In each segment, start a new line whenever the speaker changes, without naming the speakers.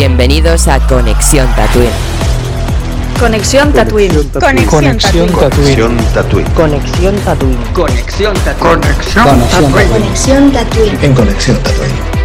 Bienvenidos a Conexión Tatooine.
Conexión Tatooine.
Conexión Tatooine.
Conexión Tatooine.
Conexión Tatooine.
Conexión Tatooine.
Conexión Tatooine.
En Conexión Tatooine.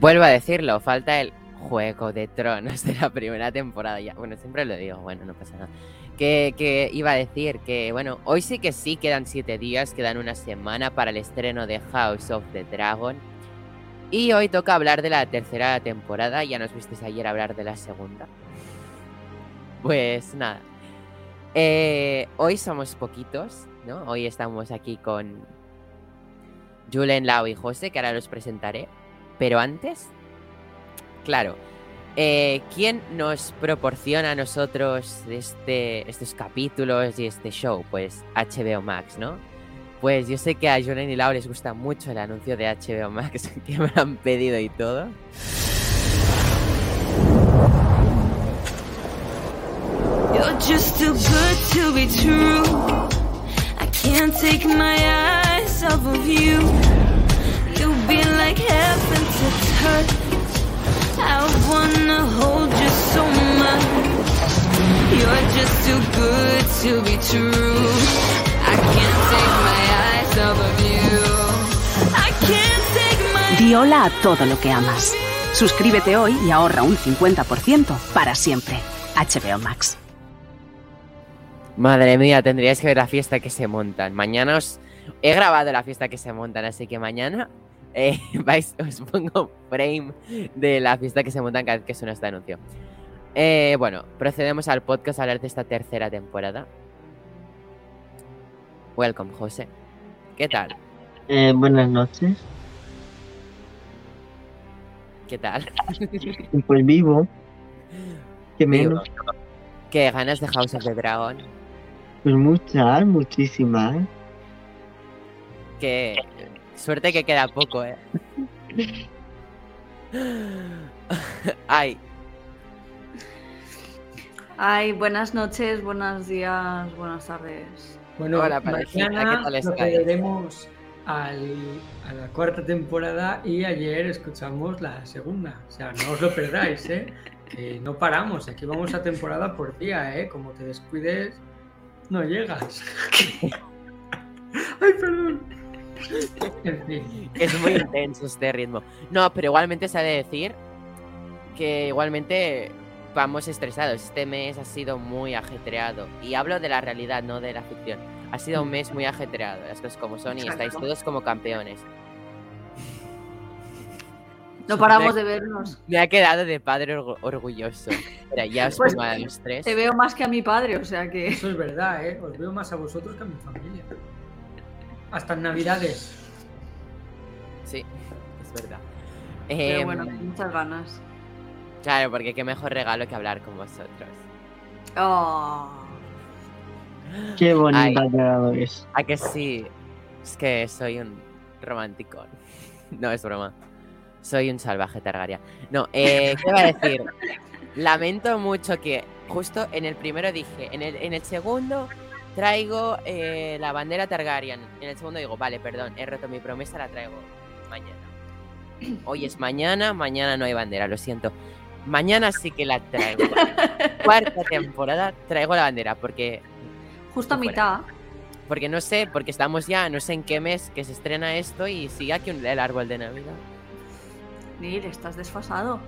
Vuelvo a decirlo, falta el Juego de Tronos de la primera temporada ya. Bueno, siempre lo digo, bueno, no pasa nada. Que, iba a decir que, bueno, hoy sí que sí, quedan siete días, quedan una semana para el estreno de House of the Dragon. Y hoy toca hablar de la tercera temporada, ya nos visteis ayer hablar de la segunda. Pues nada. Eh, hoy somos poquitos, ¿no? Hoy estamos aquí con Julen, Lau y José, que ahora los presentaré. Pero antes, claro, eh, ¿quién nos proporciona a nosotros este, estos capítulos y este show? Pues HBO Max, ¿no? Pues yo sé que a Julen y Lau les gusta mucho el anuncio de HBO Max que me han pedido y todo.
You're just too good to be true. I can't take my eyes off of you. You've been like heaven to touch. I wanna hold you so much. You're just too good to be true. I can't take my eyes off of you. I can't take my
Di hola a todo lo que amas. Suscríbete hoy y ahorra un 50% para siempre. HBO Max.
Madre mía, tendríais que ver la fiesta que se montan. Mañana os he grabado la fiesta que se montan, así que mañana eh, vais, os pongo frame de la fiesta que se montan cada vez que suena este anuncio. Eh, bueno, procedemos al podcast a hablar de esta tercera temporada. Welcome, José. ¿Qué tal?
Eh, buenas noches.
¿Qué tal?
Pues vivo.
Vivo.
menos.
¿Qué ganas de House of the Dragon?
Pues muchas, muchísimas.
Que suerte que queda poco, eh. Ay,
Ay, buenas noches, buenos días, buenas tardes.
Bueno,
Hola,
mañana
¿qué tal estáis?
procederemos al, a la cuarta temporada y ayer escuchamos la segunda. O sea, no os lo perdáis, ¿eh? Que no paramos, aquí vamos a temporada por día, ¿eh? Como te descuides, no llegas. Ay, perdón.
Es muy intenso este ritmo. No, pero igualmente se ha de decir que igualmente vamos estresados. Este mes ha sido muy ajetreado. Y hablo de la realidad, no de la ficción. Ha sido un mes muy ajetreado, las cosas como son, y estáis todos como campeones.
No paramos de vernos.
Me ha quedado de padre orgu- orgulloso. Ya os
Pues,
pongo a los tres.
Te veo más que a mi padre, o sea que.
Eso es verdad, ¿eh? Os veo más a vosotros que a mi familia. Hasta en Navidades.
Sí, es verdad.
Pero
Em,
bueno, muchas ganas.
Claro, porque qué mejor regalo que hablar con vosotros.
Oh.
Qué bonita quedado eso.
¿A que sí? Es que soy un romántico. No, es broma. Soy un salvaje Targaryen. No, eh, ¿qué iba a decir? Lamento mucho que justo en el primero dije, en el, en el segundo traigo eh, la bandera Targaryen. En el segundo digo, vale, perdón, he roto mi promesa, la traigo mañana. Hoy es mañana, mañana no hay bandera, lo siento. Mañana sí que la traigo. Cuarta temporada traigo la bandera porque
Justo a mitad.
porque no sé, porque estamos ya, no sé en qué mes que se estrena esto y sigue aquí el árbol de Navidad.
Neil, estás desfasado.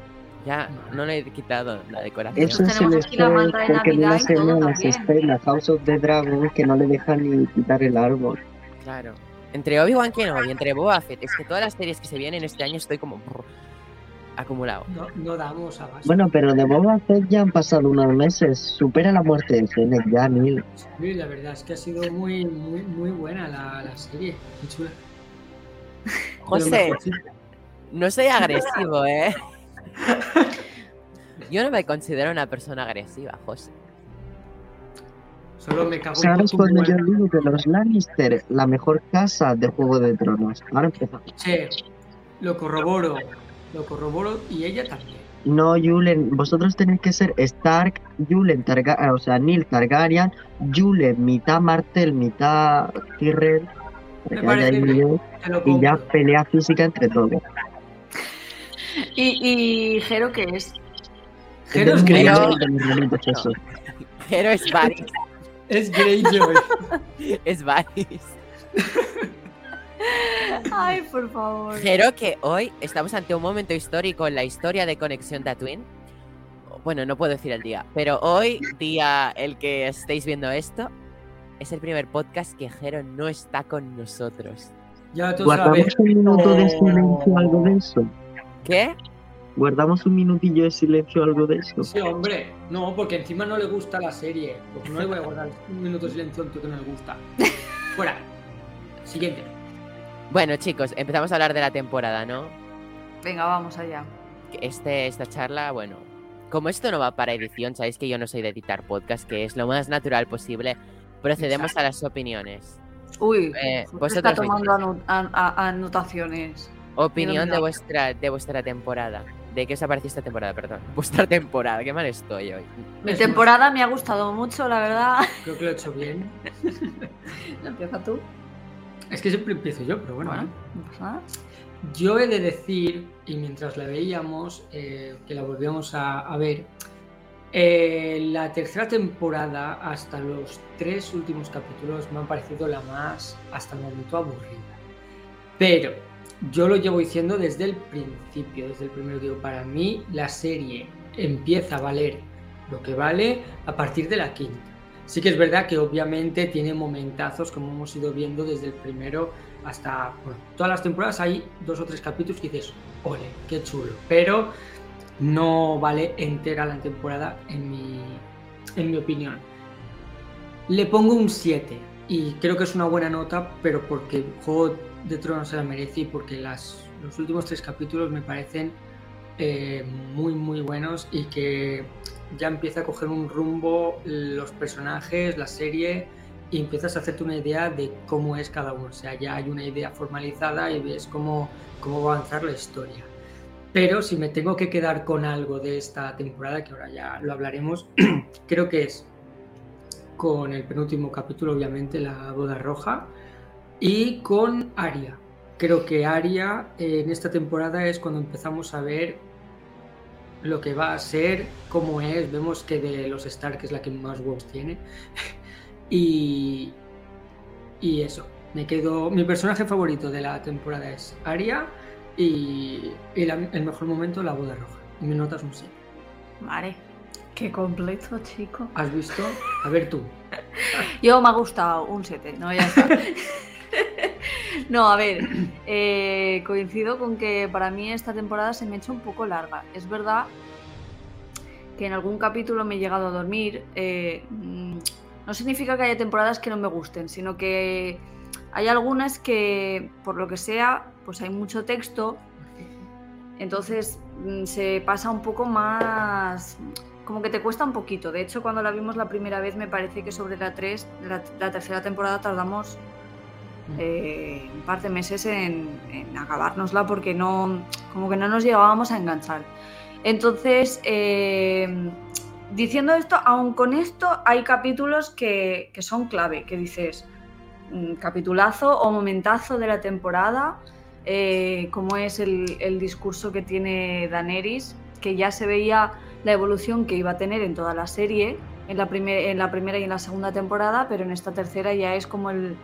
Ya, no le he quitado la decoración.
Eso se
la
fue porque en una semana se
también.
estrena House of the Dragon que no le dejan ni quitar el árbol.
Claro. Entre Obi-Wan Kenobi y entre Boba Fett, es que todas las series que se vienen este año estoy como brr, acumulado.
No, no damos abasto.
Bueno, pero de Boba Fett ya han pasado unos meses. Supera la muerte de Fennec ya, Neil.
Sí, la verdad es que ha sido muy, muy, muy buena la, la serie. Muy chula.
José, no soy agresivo, ¿eh? Yo no me considero una persona agresiva, José.
Solo me cago
¿Sabes cuando yo digo que los Lannister, la mejor casa de Juego de Tronos? Ahora empezamos.
Che, lo corroboro. Lo corroboro y ella también.
No, Julen, vosotros tenéis que ser Stark, Julen, Targa o sea, Neil Targaryen, Julen, mitad Martel, mitad Tyrell,
Me
que
parece
haya ahí
bien.
lío,
Te lo
y ya pelea física entre todos.
¿Y, y Jero qué es?
Jero es Greyjoy.
Pero es Varys,
Es Greyjoy.
es Varys.
Ay, por favor.
Pero que hoy estamos ante un momento histórico en la historia de Conexión Tatooine. Bueno, no puedo decir el día, pero hoy, día el que estéis viendo esto, es el primer podcast que Jero no está con nosotros.
Ya tú
Guardamos
sabes.
un minuto de silencio, algo de eso.
¿Qué?
Guardamos un minutillo de silencio, algo de eso.
Sí, hombre. No, porque encima no le gusta la serie. Pues no le voy a guardar un minuto de silencio a un tío que no le gusta. Fuera. Siguiente.
Bueno, chicos, empezamos a hablar de la temporada, ¿no?
Venga, vamos allá.
Este, esta charla, bueno, como esto no va para edición, sabéis que yo no soy de editar podcast, que es lo más natural posible, procedemos a las opiniones.
Uy,
Eh, vosotros
está tomando anotaciones.
Opinión de vuestra, de vuestra temporada. ¿De qué os ha parecido esta temporada? Perdón. Vuestra temporada, qué mal estoy hoy.
Mi temporada me ha gustado mucho, la verdad.
Creo que lo he hecho bien.
Empieza tú.
Es que siempre empiezo yo, pero bueno.
Bueno,
¿eh?
no pasa nada.
Yo he de decir, y mientras la veíamos, eh, que la volvíamos a, a ver, eh, la tercera temporada, hasta los tres últimos capítulos, me han parecido la más, hasta el momento, aburrida. Pero yo lo llevo diciendo desde el principio, desde el primero digo, para mí la serie empieza a valer lo que vale a partir de la quinta. Sí que es verdad que obviamente tiene momentazos, como hemos ido viendo desde el primero hasta todas las temporadas hay dos o tres capítulos que dices, ole, qué chulo. Pero no vale entera la temporada en mi, en mi opinión. Le pongo un 7 y creo que es una buena nota, pero porque Juego de Tronos se la merece porque las, los últimos tres capítulos me parecen eh, muy muy buenos y que ya empieza a coger un rumbo los personajes, la serie y empiezas a hacerte una idea de cómo es cada uno. O sea, ya hay una idea formalizada y ves cómo, cómo va a avanzar la historia. Pero si me tengo que quedar con algo de esta temporada, que ahora ya lo hablaremos, creo que es con el penúltimo capítulo, obviamente, la boda roja, y con Aria. Creo que Aria eh, en esta temporada es cuando empezamos a ver lo que va a ser, cómo es. Vemos que de los Stark es la que más huevos tiene. y, y eso, me quedo. Mi personaje favorito de la temporada es Aria y, y la- el mejor momento, la boda roja. Y mi nota es un 7.
Vale. Qué completo, chico.
¿Has visto? A ver tú.
Yo me ha gustado un 7, no, ya está. No, a ver, eh, coincido con que para mí esta temporada se me ha hecho un poco larga. Es verdad que en algún capítulo me he llegado a dormir. eh, mm, no significa que haya temporadas que no me gusten, sino que hay algunas que, por lo que sea, pues hay mucho texto, entonces mm, se pasa un poco más... Como que te cuesta un poquito. De hecho, cuando la vimos la primera vez, me parece que sobre la 3, la, la tercera temporada, tardamos eh, un par de meses en, en acabárnosla porque no, como que no nos llegábamos a enganchar. Entonces, eh, diciendo esto, aun con esto, hay capítulos que, que son clave, que dices, mm, capitulazo o momentazo de la temporada, eh, como es el, el discurso que tiene Daenerys, que ya se veía la evolución que iba a tener en toda la serie, en la, primer- en la primera y en la segunda temporada, pero en esta tercera ya es como el,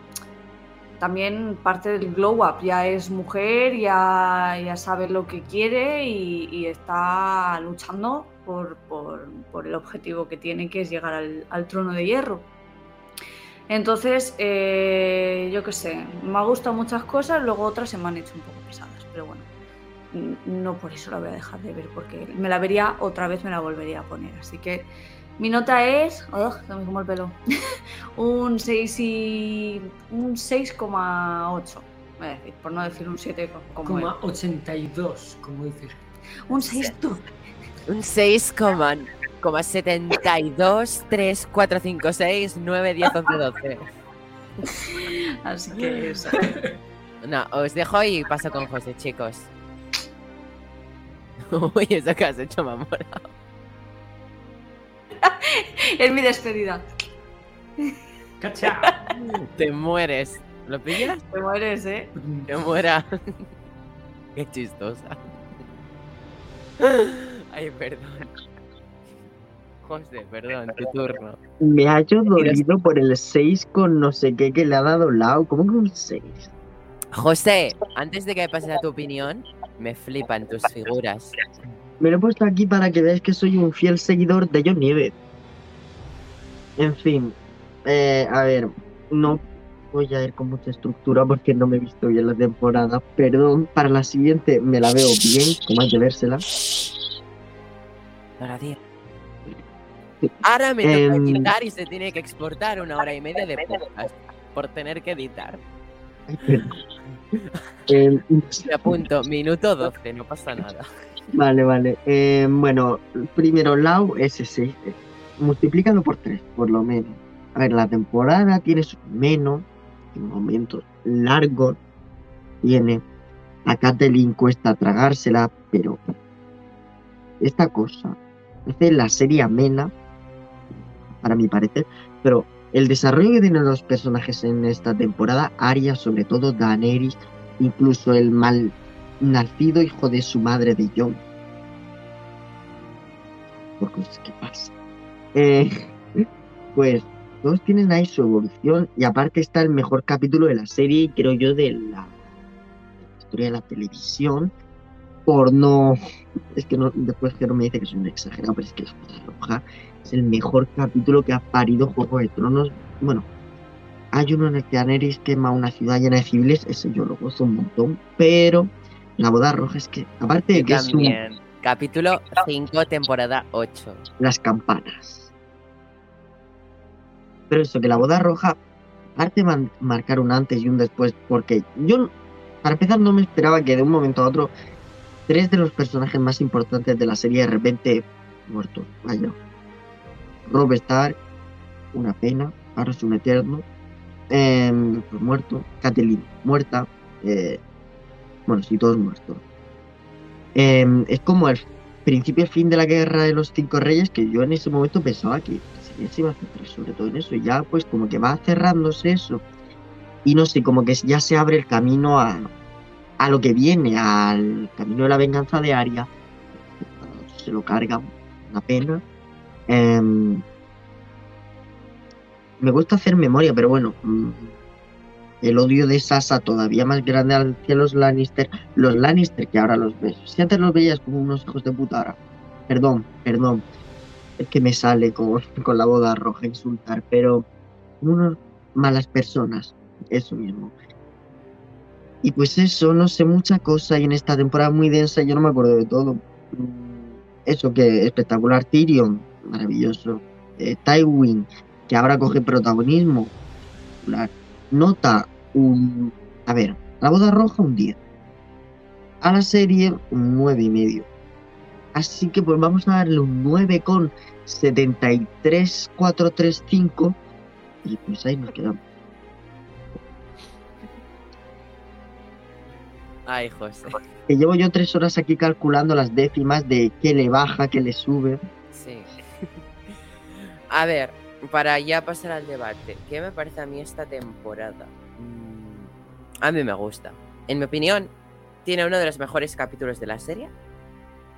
también parte del glow up, ya es mujer, ya, ya sabe lo que quiere y, está luchando por, por- el objetivo que tiene, que es llegar al, trono de hierro. Entonces, eh, yo qué sé, me ha gustado muchas cosas, luego otras se me han hecho un poco pesadas, pero bueno, no por eso la voy a dejar de ver, porque me la vería otra vez, me la volvería a poner. Así que mi nota es, ugh, se me como el pelo, un 6 y un 6,8, voy a decir, por no decir un 7 co- como él.
Coma 82, como dices.
Un 6 tú.
Un 6,72, 3, 4, 5, 6, 9, 10, 11, 12.
Así que eso.
No, os dejo y paso con José, chicos. Uy, eso que has hecho, mamora.
Es mi despedida.
¡Cacha!
Te mueres. ¿Lo pillas?
Te mueres, ¿eh?
Que muera. Qué chistosa. Ay, perdón. José, perdón, tu turno.
Me ha hecho dolido por el 6 con no sé qué que le ha dado Lau. ¿Cómo que un 6?
José, antes de que pases a tu opinión, me flipan tus figuras.
Me lo he puesto aquí para que veáis que soy un fiel seguidor de John Nieve. En fin, eh, a ver, no voy a ir con mucha estructura porque no me he visto bien la temporada. Perdón, para la siguiente me la veo bien, como hay que vérsela.
La di. Ahora me toca
Em.
editar y se tiene que exportar una hora y media de podcast por tener que editar.
Eh,
Me apunto, minuto 12, no pasa nada.
Vale, vale. Eh, bueno, primero Lau S6. Multiplícalo por 3, por lo menos. A ver, la temporada tiene sus menos, en momentos largos. Tiene. A Catelyn cuesta tragársela, pero. Esta cosa hace la serie amena, para mi parecer, pero el desarrollo que tienen los personajes en esta temporada, Arya, sobre todo Daenerys, incluso el mal nacido hijo de su madre de Jon. Por cosas que pasan. Eh, pues todos tienen ahí su evolución y aparte está el mejor capítulo de la serie, creo yo, de la, historia de la televisión. Por no... Es que no, después que no me dice que soy un exagerado, pero es que la boda roja es el mejor capítulo que ha parido Juego de Tronos. Bueno, hay uno en el que Daenerys quema una ciudad llena de civiles, ese yo lo gozo un montón, pero la boda roja es que, aparte de que es un-
capítulo 5, temporada 8.
las campanas. Pero eso, que la boda roja, aparte de marcar un antes y un después, porque yo, para empezar, no me esperaba que de un momento a otro, tres de los personajes más importantes de la serie de repente muertos. Vaya. Rob Stark, una pena, ahora es un eterno. pues muerto. Catelyn, muerta. eh, bueno, sí, todos muertos. Em, es como el principio y fin de la guerra de los cinco reyes que yo en ese momento pensaba que se iba a centrar sobre todo en eso y ya pues como que va cerrándose eso y no sé como que ya se abre el camino a, a lo que viene al camino de la venganza de Arya se lo carga una pena Em, me gusta hacer memoria pero bueno mm, el odio de Sasa todavía más grande hacia los Lannister los Lannister que ahora los ves. Si antes los veías como unos hijos de puta ahora. Perdón, perdón. Es que me sale con, con la boda roja insultar, pero unos malas personas. Eso mismo. Y pues eso, no sé, mucha cosa. Y en esta temporada muy densa yo no me acuerdo de todo. Mm, Eso que espectacular. Tyrion, maravilloso. Eh, Tywin, que ahora coge protagonismo. espectacular. Nota un... A ver, la boda roja un 10. A la serie un 9 y medio. Así que pues vamos a darle un 9 con 73435 y pues ahí nos quedamos.
Ay, José.
Que llevo yo tres horas aquí calculando las décimas de qué le baja, qué le sube.
Sí. A ver, para ya pasar al debate, ¿qué me parece a mí esta temporada? Mm, A mí me gusta. En mi opinión, tiene uno de los mejores capítulos de la serie.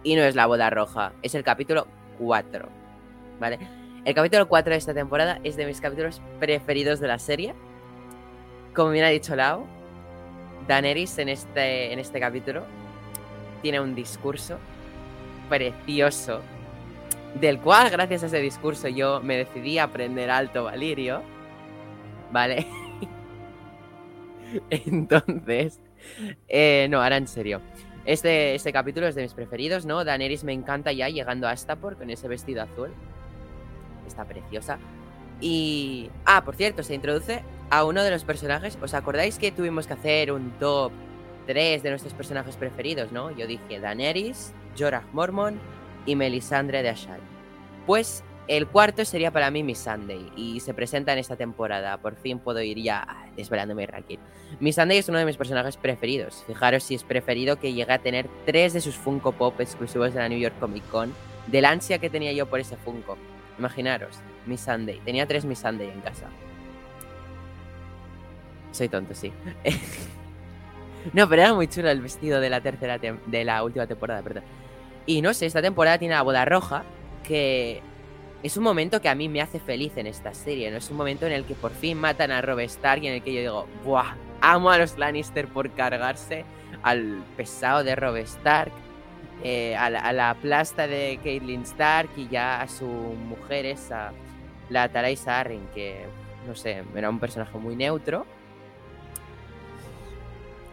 Y no es la boda roja, es el capítulo 4. ¿Vale? El capítulo 4 de esta temporada es de mis capítulos preferidos de la serie. Como bien ha dicho Lau, Daenerys en este, en este capítulo tiene un discurso precioso, del cual gracias a ese discurso yo me decidí a aprender alto Valirio, ¿vale? Entonces, eh, no, ahora en serio. Este, este capítulo es de mis preferidos, ¿no? Daenerys me encanta ya llegando a Astapor con ese vestido azul. Está preciosa. Y... Ah, por cierto, se introduce a uno de los personajes. ¿Os acordáis que tuvimos que hacer un top 3 de nuestros personajes preferidos, no? Yo dije Daenerys, Jorah Mormon y Melisandre de Ashai. Pues el cuarto sería para mí Miss Sunday y se presenta en esta temporada. Por fin puedo ir ya desvelando mi ranking. Miss Sunday es uno de mis personajes preferidos. Fijaros si es preferido que llegue a tener tres de sus Funko Pop exclusivos de la New York Comic Con. Del ansia que tenía yo por ese Funko. Imaginaros, Miss Sunday. Tenía tres Miss Sunday en casa. Soy tonto, sí. no, pero era muy chulo el vestido de la tercera de la última temporada, perdón. Y no sé, esta temporada tiene la boda roja, que es un momento que a mí me hace feliz en esta serie, ¿no? Es un momento en el que por fin matan a Robb Stark y en el que yo digo, ¡buah! Amo a los Lannister por cargarse al pesado de Robb Stark, eh, a, la, a la plasta de Caitlyn Stark y ya a su mujer esa, la Taraisa Arryn, que, no sé, era un personaje muy neutro.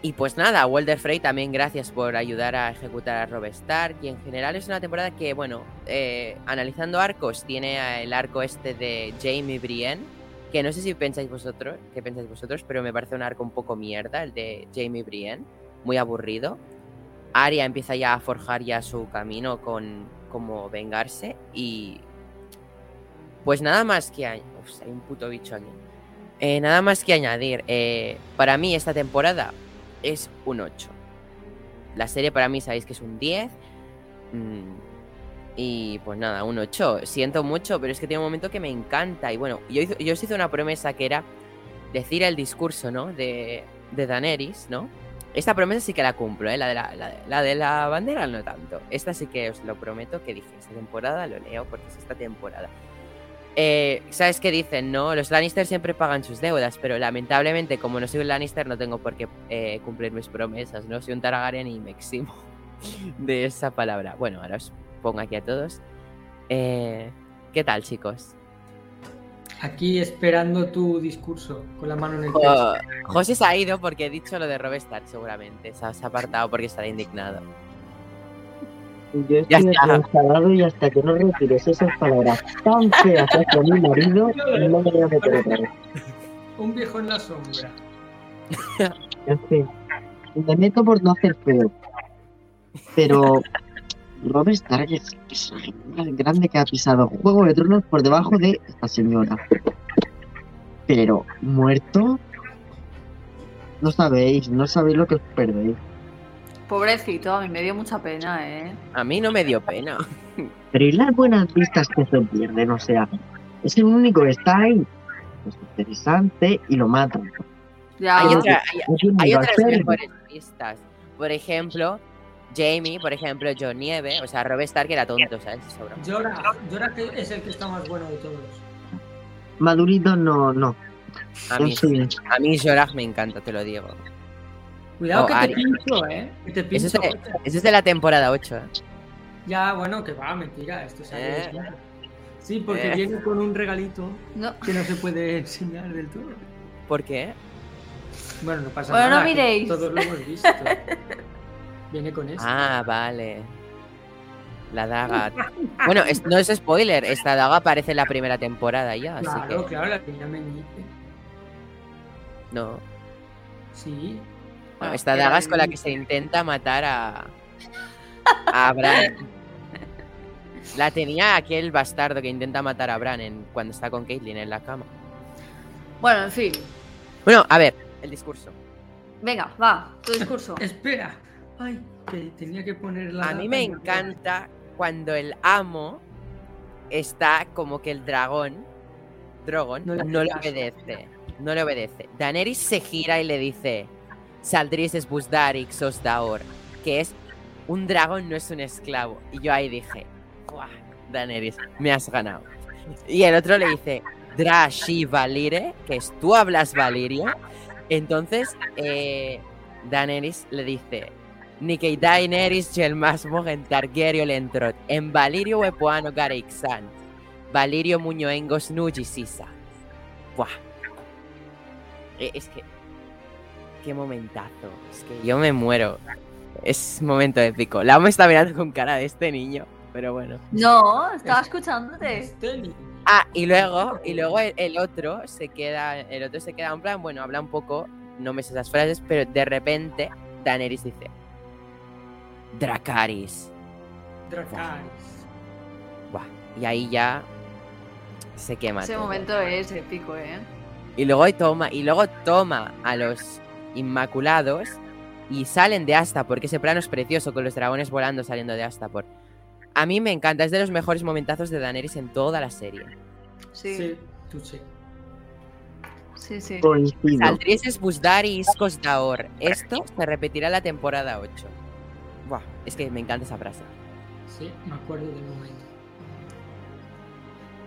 Y pues nada, Walder Frey también gracias por ayudar a ejecutar a Robb Stark. Y en general es una temporada que, bueno, eh, analizando arcos, tiene el arco este de Jamie Brienne, que no sé si pensáis vosotros, qué pensáis vosotros, pero me parece un arco un poco mierda, el de Jamie Brienne, muy aburrido. Arya empieza ya a forjar ya su camino con como vengarse y pues nada más que añ- Uf, hay un puto bicho aquí. Eh, nada más que añadir. eh, para mí esta temporada es un 8. La serie para mí sabéis que es un 10. mm, y pues nada, un 8. Siento mucho, pero es que tiene un momento que me encanta. Y bueno, yo, yo os hice una promesa que era decir el discurso, ¿no? De, de Daenerys, ¿no? Esta promesa sí que la cumplo, ¿eh? La de la, la de la bandera no tanto. Esta sí que os lo prometo que dije. Esta temporada lo leo porque es esta temporada. Eh, ¿Sabes qué dicen, no? Los Lannister siempre pagan sus deudas, pero lamentablemente, como no soy un Lannister, no tengo por qué eh, cumplir mis promesas, ¿no? Soy un Targaryen y me eximo de esa palabra. Bueno, ahora os pongo aquí a todos. Eh, ¿Qué tal, chicos?
Aquí esperando tu discurso con la mano en el pecho.
Jo- José se ha ido porque he dicho lo de Rob Stark, seguramente. Se ha, se ha apartado porque estará indignado.
Yo
Ya
estoy
está.
enfadado y hasta que no retires esas palabras tan feas hacia mi marido, no me voy a meter otra vez.
Un viejo en la sombra.
En fin, me meto por no hacer feo. Pero Rob Stark es el más grande que ha pisado Juego de Tronos por debajo de esta señora. Pero muerto, no sabéis, no sabéis lo que os perdéis.
Pobrecito, a mí me dio mucha pena, ¿eh?
A mí no me dio pena.
Pero y las buenas vistas que se pierden, o sea, es el único que está ahí. Es interesante y lo matan.
Ya,
Hay, otra- hay- hay otras mejores pistas. Por ejemplo, Jamie, por ejemplo, John Nieve, o sea, Rob Stark era tonto, ¿sabes? Sobra.
Llora, llora que es el que está más bueno de todos.
Madurito no, no.
A mí,
fin,
a mí Jorah me encanta, te lo digo.
Cuidado
Oh,
que te pincho, eh. Que te
Eso es,
pincho.
de, eso es de la temporada 8. ¿eh?
Ya, bueno, que va, mentira. Esto es algo
Eh.
Sí, porque
Eh.
viene con un regalito
no.
que no se puede enseñar del todo.
¿Por qué?
Bueno, no pasa
Bueno, no
nada.
miréis.
Todos lo hemos visto. Viene con esto.
Ah, vale. La daga. Bueno, es- no es spoiler, esta daga aparece en la primera temporada ya, así
claro,
que.
claro, la niña meñique.
No.
Sí.
No,
Ah,
esta daga es con la que se intenta matar a. a Bran. La tenía aquel bastardo que intenta matar a Bran en- cuando está con Caitlyn en la cama.
Bueno, en fin.
Bueno, a ver, el discurso.
Venga, va, tu discurso.
Espera. Ay, que tenía que poner la.
A mí me encanta cuando el amo está como que el dragón, Drogon,
No
no,
le
obedece. No le obedece. Daenerys se gira y le dice: Saldris es Busdarix os Daor, que es un dragón, no es un esclavo. Y yo ahí dije: "Buah, Daenerys, me has ganado. Y el otro le dice: Drashi Valire, que es tú hablas Valirio. Entonces, eh, Daenerys le dice: Nikei Daenerys Gelmas Mogen Targaryen Lentrot, en Valirio Wepoano Gareixan, Valirio Muñoengos Nuji Sisa. Buah. Eh, Es que. Qué momentazo. Es que yo me muero. Es momento épico. La me está mirando con cara de este niño, pero bueno.
No, estaba escuchándote.
Este niño.
Ah, y luego, y luego el, el otro se queda, el otro se queda en plan, bueno, habla un poco, no me sé esas frases, pero de repente Daenerys dice, Dracaris.
Dracarys.
Buah, y ahí ya se quema.
Ese
todo.
momento es épico, ¿eh?
Y luego toma, y luego toma a los Inmaculados y salen de Astapor, que ese plano es precioso, con los dragones volando saliendo de Astapor. A mí me encanta, es de los mejores momentazos de Daenerys en toda la serie.
Sí,
Sí, tú sí.
sí, sí.
Saldrieses Busdar y Iscos Daor. Esto se repetirá en la temporada 8. Buah, es que me encanta esa frase.
Sí, me acuerdo del momento.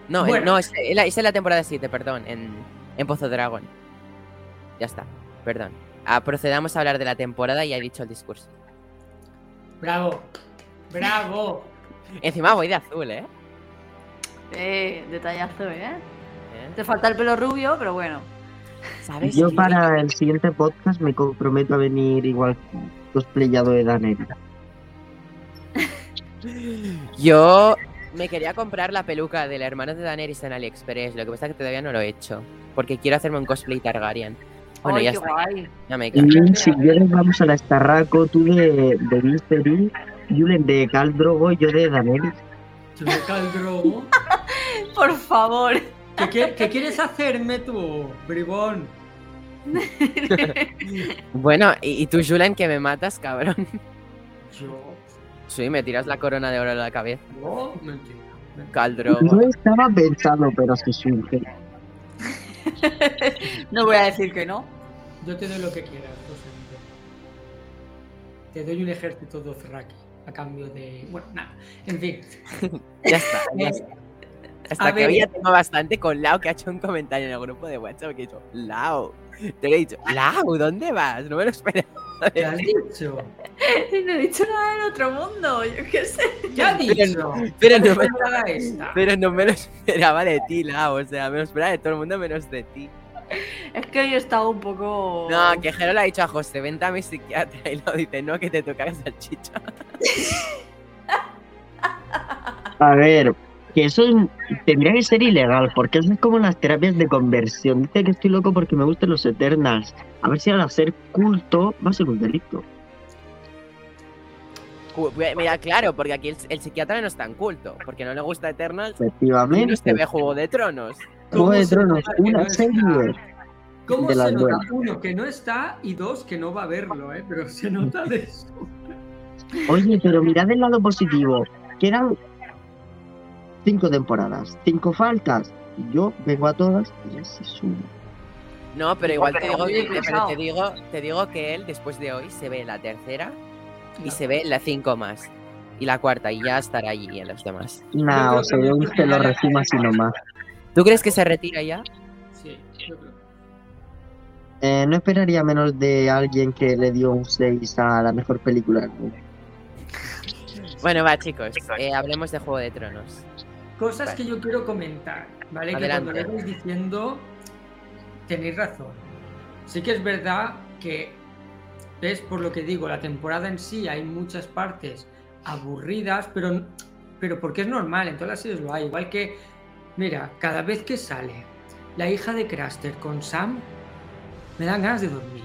No,
Bueno.
no, es, es la- es en la temporada 7, perdón, en, en Pozo Dragón. Ya está, perdón. Ah, procedamos a hablar de la temporada y ya he dicho el discurso.
¡Bravo! ¡Bravo!
Encima voy de azul, ¿eh?
Eh, detallazo, ¿eh?
¿Eh?
Te falta el pelo rubio, pero bueno.
¿Sabes?
Yo
qué?
para el siguiente podcast me comprometo a venir igual cosplayado de Daenerys.
Yo me quería comprar la peluca del hermano de Daenerys en AliExpress. Lo que pasa es que todavía no lo he hecho. Porque quiero hacerme un cosplay Targaryen. Bueno,
Ay,
ya está.
guay.
Ya me
Y si quieres vamos a la Estarraco, tú de, de Viserys, Julen de Khal Drogo y yo de Daenerys.
Yo me caldro.
Por favor.
¿Qué, qué, qué quieres hacerme tú, bribón?
Bueno, y, y tú, Julen, que me matas, cabrón.
Yo.
Sí, me tiras la corona de oro a la cabeza.
No, mentira. mentira.
Caldro.
No estaba pensando, pero se surge.
no voy a decir que no.
Yo te doy lo que quieras, Rosendo. Te doy un ejército dothraki a cambio de. Bueno, nada. En fin.
Ya está, ya está. Hasta
A
que
ver.
hoy ya tengo bastante con Lau que ha hecho un comentario en el grupo de WhatsApp que ha dicho, Lau. Te lo he dicho, Lau, ¿dónde vas? No me lo esperaba.
¿Qué has dicho?
No he dicho nada del otro mundo, yo qué sé.
¿Qué has dicho?
Pero no, me,
Temporada esta.
pero no me lo esperaba de ti, Lau. O sea, me lo esperaba de todo el mundo menos de ti.
Es que hoy he estado un poco.
No, que Jero le ha dicho a José, vente a mi psiquiatra. Y lo dice, no, que te toca la salchicha.
A ver, que eso es- tendría que ser ilegal, porque eso es como las terapias de conversión. Dice que estoy loco porque me gustan los Eternals. A ver si al hacer culto va a ser un delito.
Mira, claro, porque aquí el, el psiquiatra no es tan culto. Porque no le gusta Eternals. Y no
Efectivamente.
se ve Juego de Tronos.
Juego de
¿Cómo se
Tronos,
nota que
una
no
serie.
¿Cómo
de
se nota?
buenas.
Uno, que no está y dos, que no va a verlo, ¿eh? Pero se nota de eso.
Oye, pero mirad el lado positivo. Quedan cinco temporadas, cinco faltas. Yo vengo a todas y ya se sube.
No, pero igual te digo, que, pero te digo, te digo que él después de hoy se ve la tercera y
No.
se ve la cinco más. Y la cuarta, y ya estará allí en los demás.
Creo
o sea,
que
yo
no,
te lo resumo así nomás.
¿Tú crees que se retira ya?
Sí, yo creo.
Eh, no esperaría menos de alguien que le dio un 6 a la mejor película del mundo.
Bueno, va, chicos, eh, hablemos de Juego de Tronos.
Cosas
Vale.
que yo quiero comentar, ¿vale?
Adelante.
Que cuando le vais diciendo, tenéis razón. sí que es verdad que, es por lo que digo, la temporada en sí hay muchas partes aburridas, pero, pero porque es normal, en todas las series lo hay. Igual que, mira, cada vez que sale la hija de Craster con Sam, me dan ganas de dormir.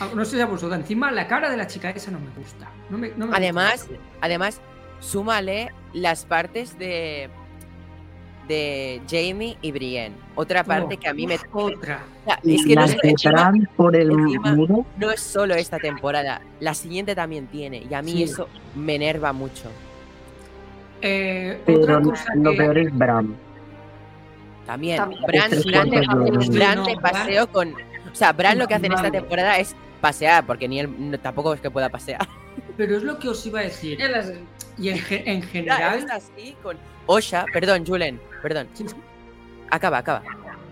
Ah, No sé si a vosotros, encima la cara de la chica esa no me gusta. No me- no me gusta.
Además, además, súmale las partes de de Jamie y Brienne. Otra parte
No,
que a mí me
Otra.
o sea, es que no,
Las
encima
Bran por el
encima-
muro.
no es solo esta temporada, la siguiente también tiene y a mí
Sí.
eso me enerva mucho.
Eh,
Pero
otra cosa
lo
que-
peor es Bran.
También,
También.
Bran, de. Bran
No,
paseo con... O sea, Bran lo que hace en esta temporada es pasear, porque ni él no- tampoco es que pueda pasear.
Pero es lo que os iba a decir. Y en, general.
es así con Osha, perdón, Julen, perdón.
Sí.
Acaba, acaba.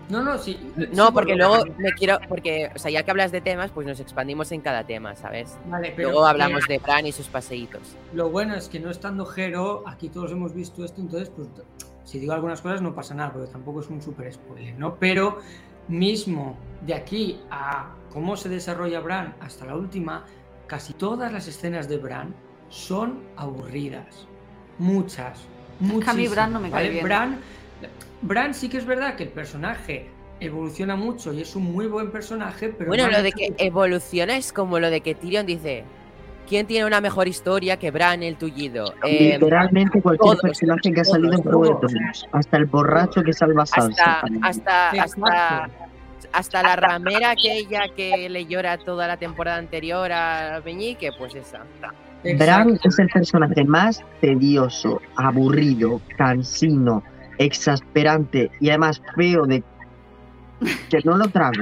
No, no, sí.
No,
sí,
porque luego me quiero, porque, o sea, ya que hablas de temas, pues nos expandimos en cada tema, ¿sabes?
Vale, pero
Luego hablamos de Bran y sus paseitos.
Lo bueno es que no estando Jero, aquí todos hemos visto esto, entonces, pues si digo algunas cosas no pasa nada, porque tampoco es un super spoiler, ¿no? Pero mismo de aquí a cómo se desarrolla Bran hasta la última, casi todas las escenas de Bran son aburridas. Muchas.
que a mí Bran no me cae
¿vale?
bien.
Bran, Bran sí que es verdad que el personaje evoluciona mucho y es un muy buen personaje, pero
Bueno, lo de que evoluciona es como lo de que Tyrion dice, ¿quién tiene una mejor historia que Bran el tullido? Eh,
Literalmente cualquier
todos,
personaje que ha
todos,
salido en Juego de. Tronos. Hasta el borracho que salva a Sansa.
hasta, hasta, hasta, hasta la ramera aquella que le llora toda la temporada anterior a Meñique, pues esa.
Bran es el personaje más tedioso, aburrido, cansino, exasperante y además feo de que no lo trago.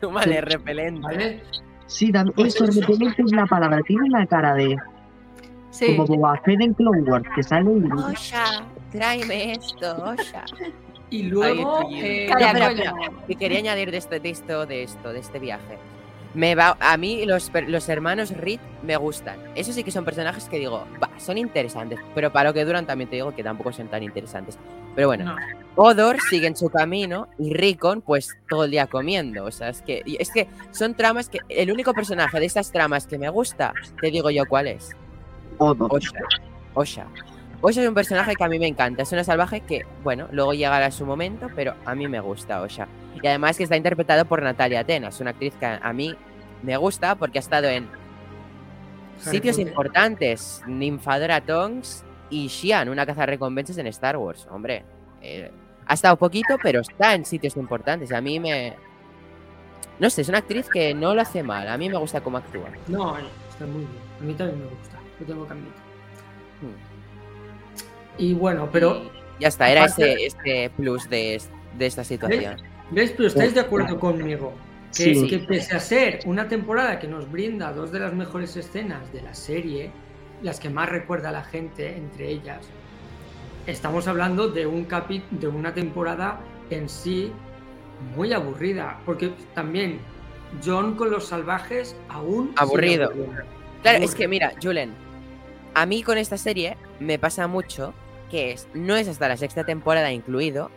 Súmale, repelente.
¿Vale?
Sí, tam-
Pues
eso
eso.
repelente es la palabra. Tiene una cara de
Sí.
como Boba Fett en Clone Wars que sale y
Osha, tráeme esto, Osha.
Y luego. eh,
Calla,
que quería añadir de, este, de esto, de esto, de este viaje. Me va, a mí los, los hermanos Reed me gustan. Esos sí que son personajes que digo, va, son interesantes. Pero para lo que duran también te digo que tampoco son tan interesantes. Pero bueno,
no.
Odor sigue en su camino y Rickon pues todo el día comiendo. O sea, es que, es que son tramas que el único personaje de estas tramas que me gusta, te digo yo cuál es.
Odo.
Osha. Osha. Osha es un personaje que a mí me encanta. Es una salvaje que, bueno, luego llegará su momento, pero a mí me gusta Osha. Y además que está interpretado por Natalia Atenas, una actriz que a mí me gusta porque ha estado en sitios importantes. Ninfadora Tonks y Xian, una caza recompensas en Star Wars. Hombre, eh, ha estado poquito, pero está en sitios importantes. A mí me... No sé, es una actriz que no lo hace mal. A mí me gusta cómo actúa.
No, está muy bien. A mí también me gusta. Lo tengo que admitir.
Hmm.
Y bueno, pero.
Ya está, era
aparte-
ese, este plus de, de esta situación.
¿Ves? Pero estáis de acuerdo conmigo. Que,
Sí.
que pese a ser una temporada que nos brinda dos de las mejores escenas de la serie, las que más recuerda a la gente entre ellas, estamos hablando de un capi de una temporada en sí muy aburrida. Porque también John con los salvajes aún.
Aburrido. Claro, es que mira, Julen, a mí con esta serie me pasa mucho que es, no es hasta la sexta temporada incluido.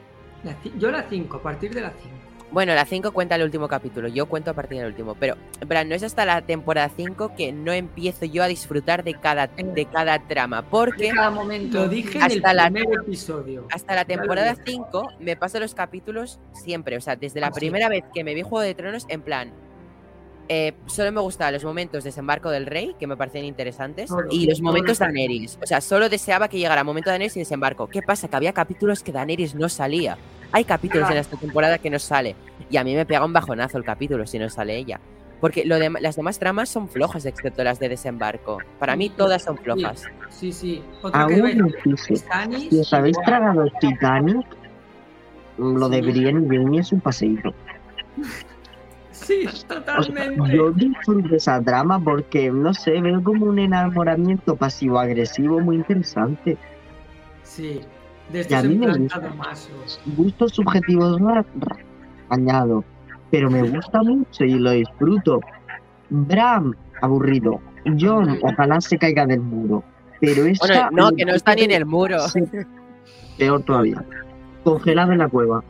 La yo la 5, a partir de la 5.
Bueno, la 5 cuenta el último capítulo, yo cuento a partir del último, pero en plan, no es hasta la temporada 5 que no empiezo yo a disfrutar de cada, de cada trama, porque
De cada momento.
Lo dije en el
Hasta la-
primer episodio.
hasta la temporada
dije.
5 me paso los capítulos siempre, o sea, desde la primera vez que me vi Juego de Tronos, en plan, eh, solo me gustaban los momentos desembarco del rey, que me parecían interesantes,
Solo,
y los momentos
eso.
Daenerys. O sea, solo deseaba que llegara el momento de Daenerys y desembarco. ¿Qué pasa? Que había capítulos que Daenerys no salía. Hay capítulos en esta temporada que no sale. Y a mí me pega un bajonazo el capítulo si no sale ella. Porque lo dem- las demás tramas son flojas, excepto las de desembarco. Para mí todas son flojas.
Sí, sí. Otra
Aún
veis,
incluso,
Stannis,
si os habéis tragado Titanic, lo de. Brienne y Jamie es un paseíto.
Sí,
O sea,
totalmente.
yo disfruto esa drama porque, no sé, veo como un enamoramiento pasivo-agresivo muy interesante.
Sí. De
Y a mí me gusta.
masos.
Gustos subjetivos ra- añado, pero me gusta mucho y lo disfruto. Bram, aburrido. John, ojalá se caiga del muro. Pero esta...
Bueno, no, que no está ni en el muro.
Sí, peor todavía. Congelado en la cueva.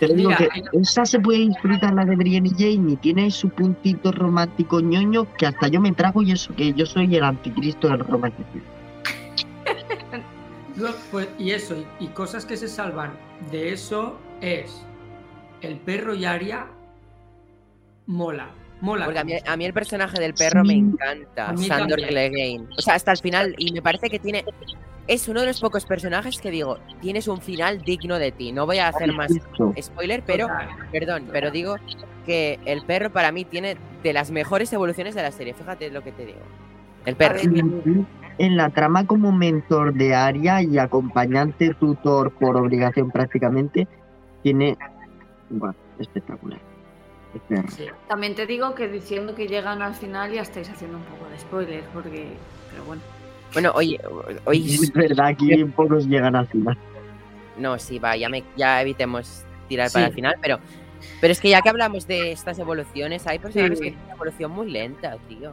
Te lo digo
Mira,
que esa se puede disfrutar la de Brienne y Jamie, tiene su puntito romántico ñoño que hasta yo me trago y eso que yo soy el anticristo del romanticismo.
Pues, y eso, y, y cosas que se salvan de eso es el perro y Aria mola, mola.
Porque a mí, a mí el personaje del perro me encanta, Sandor. Clegane. O sea, hasta el final, y me parece que tiene. Es uno de los pocos personajes que digo, tienes un final digno de ti. No voy a hacer más spoiler, pero, perdón, pero digo que el perro para mí tiene de las mejores evoluciones de la serie. Fíjate lo que te digo. El perro.
En la trama como mentor de Aria y acompañante tutor por obligación prácticamente, tiene... Bueno, espectacular. El perro.
Sí.
También te digo que diciendo que llegan al final ya estáis haciendo un poco de spoilers, porque. Pero bueno.
Bueno, oye, hoy.
Es verdad, aquí pocos llegan al final.
No, sí, va, ya, me, ya evitemos tirar para el final, pero. Pero es que ya que hablamos de estas evoluciones, hay personajes
Sí.
que tienen una evolución muy lenta, tío.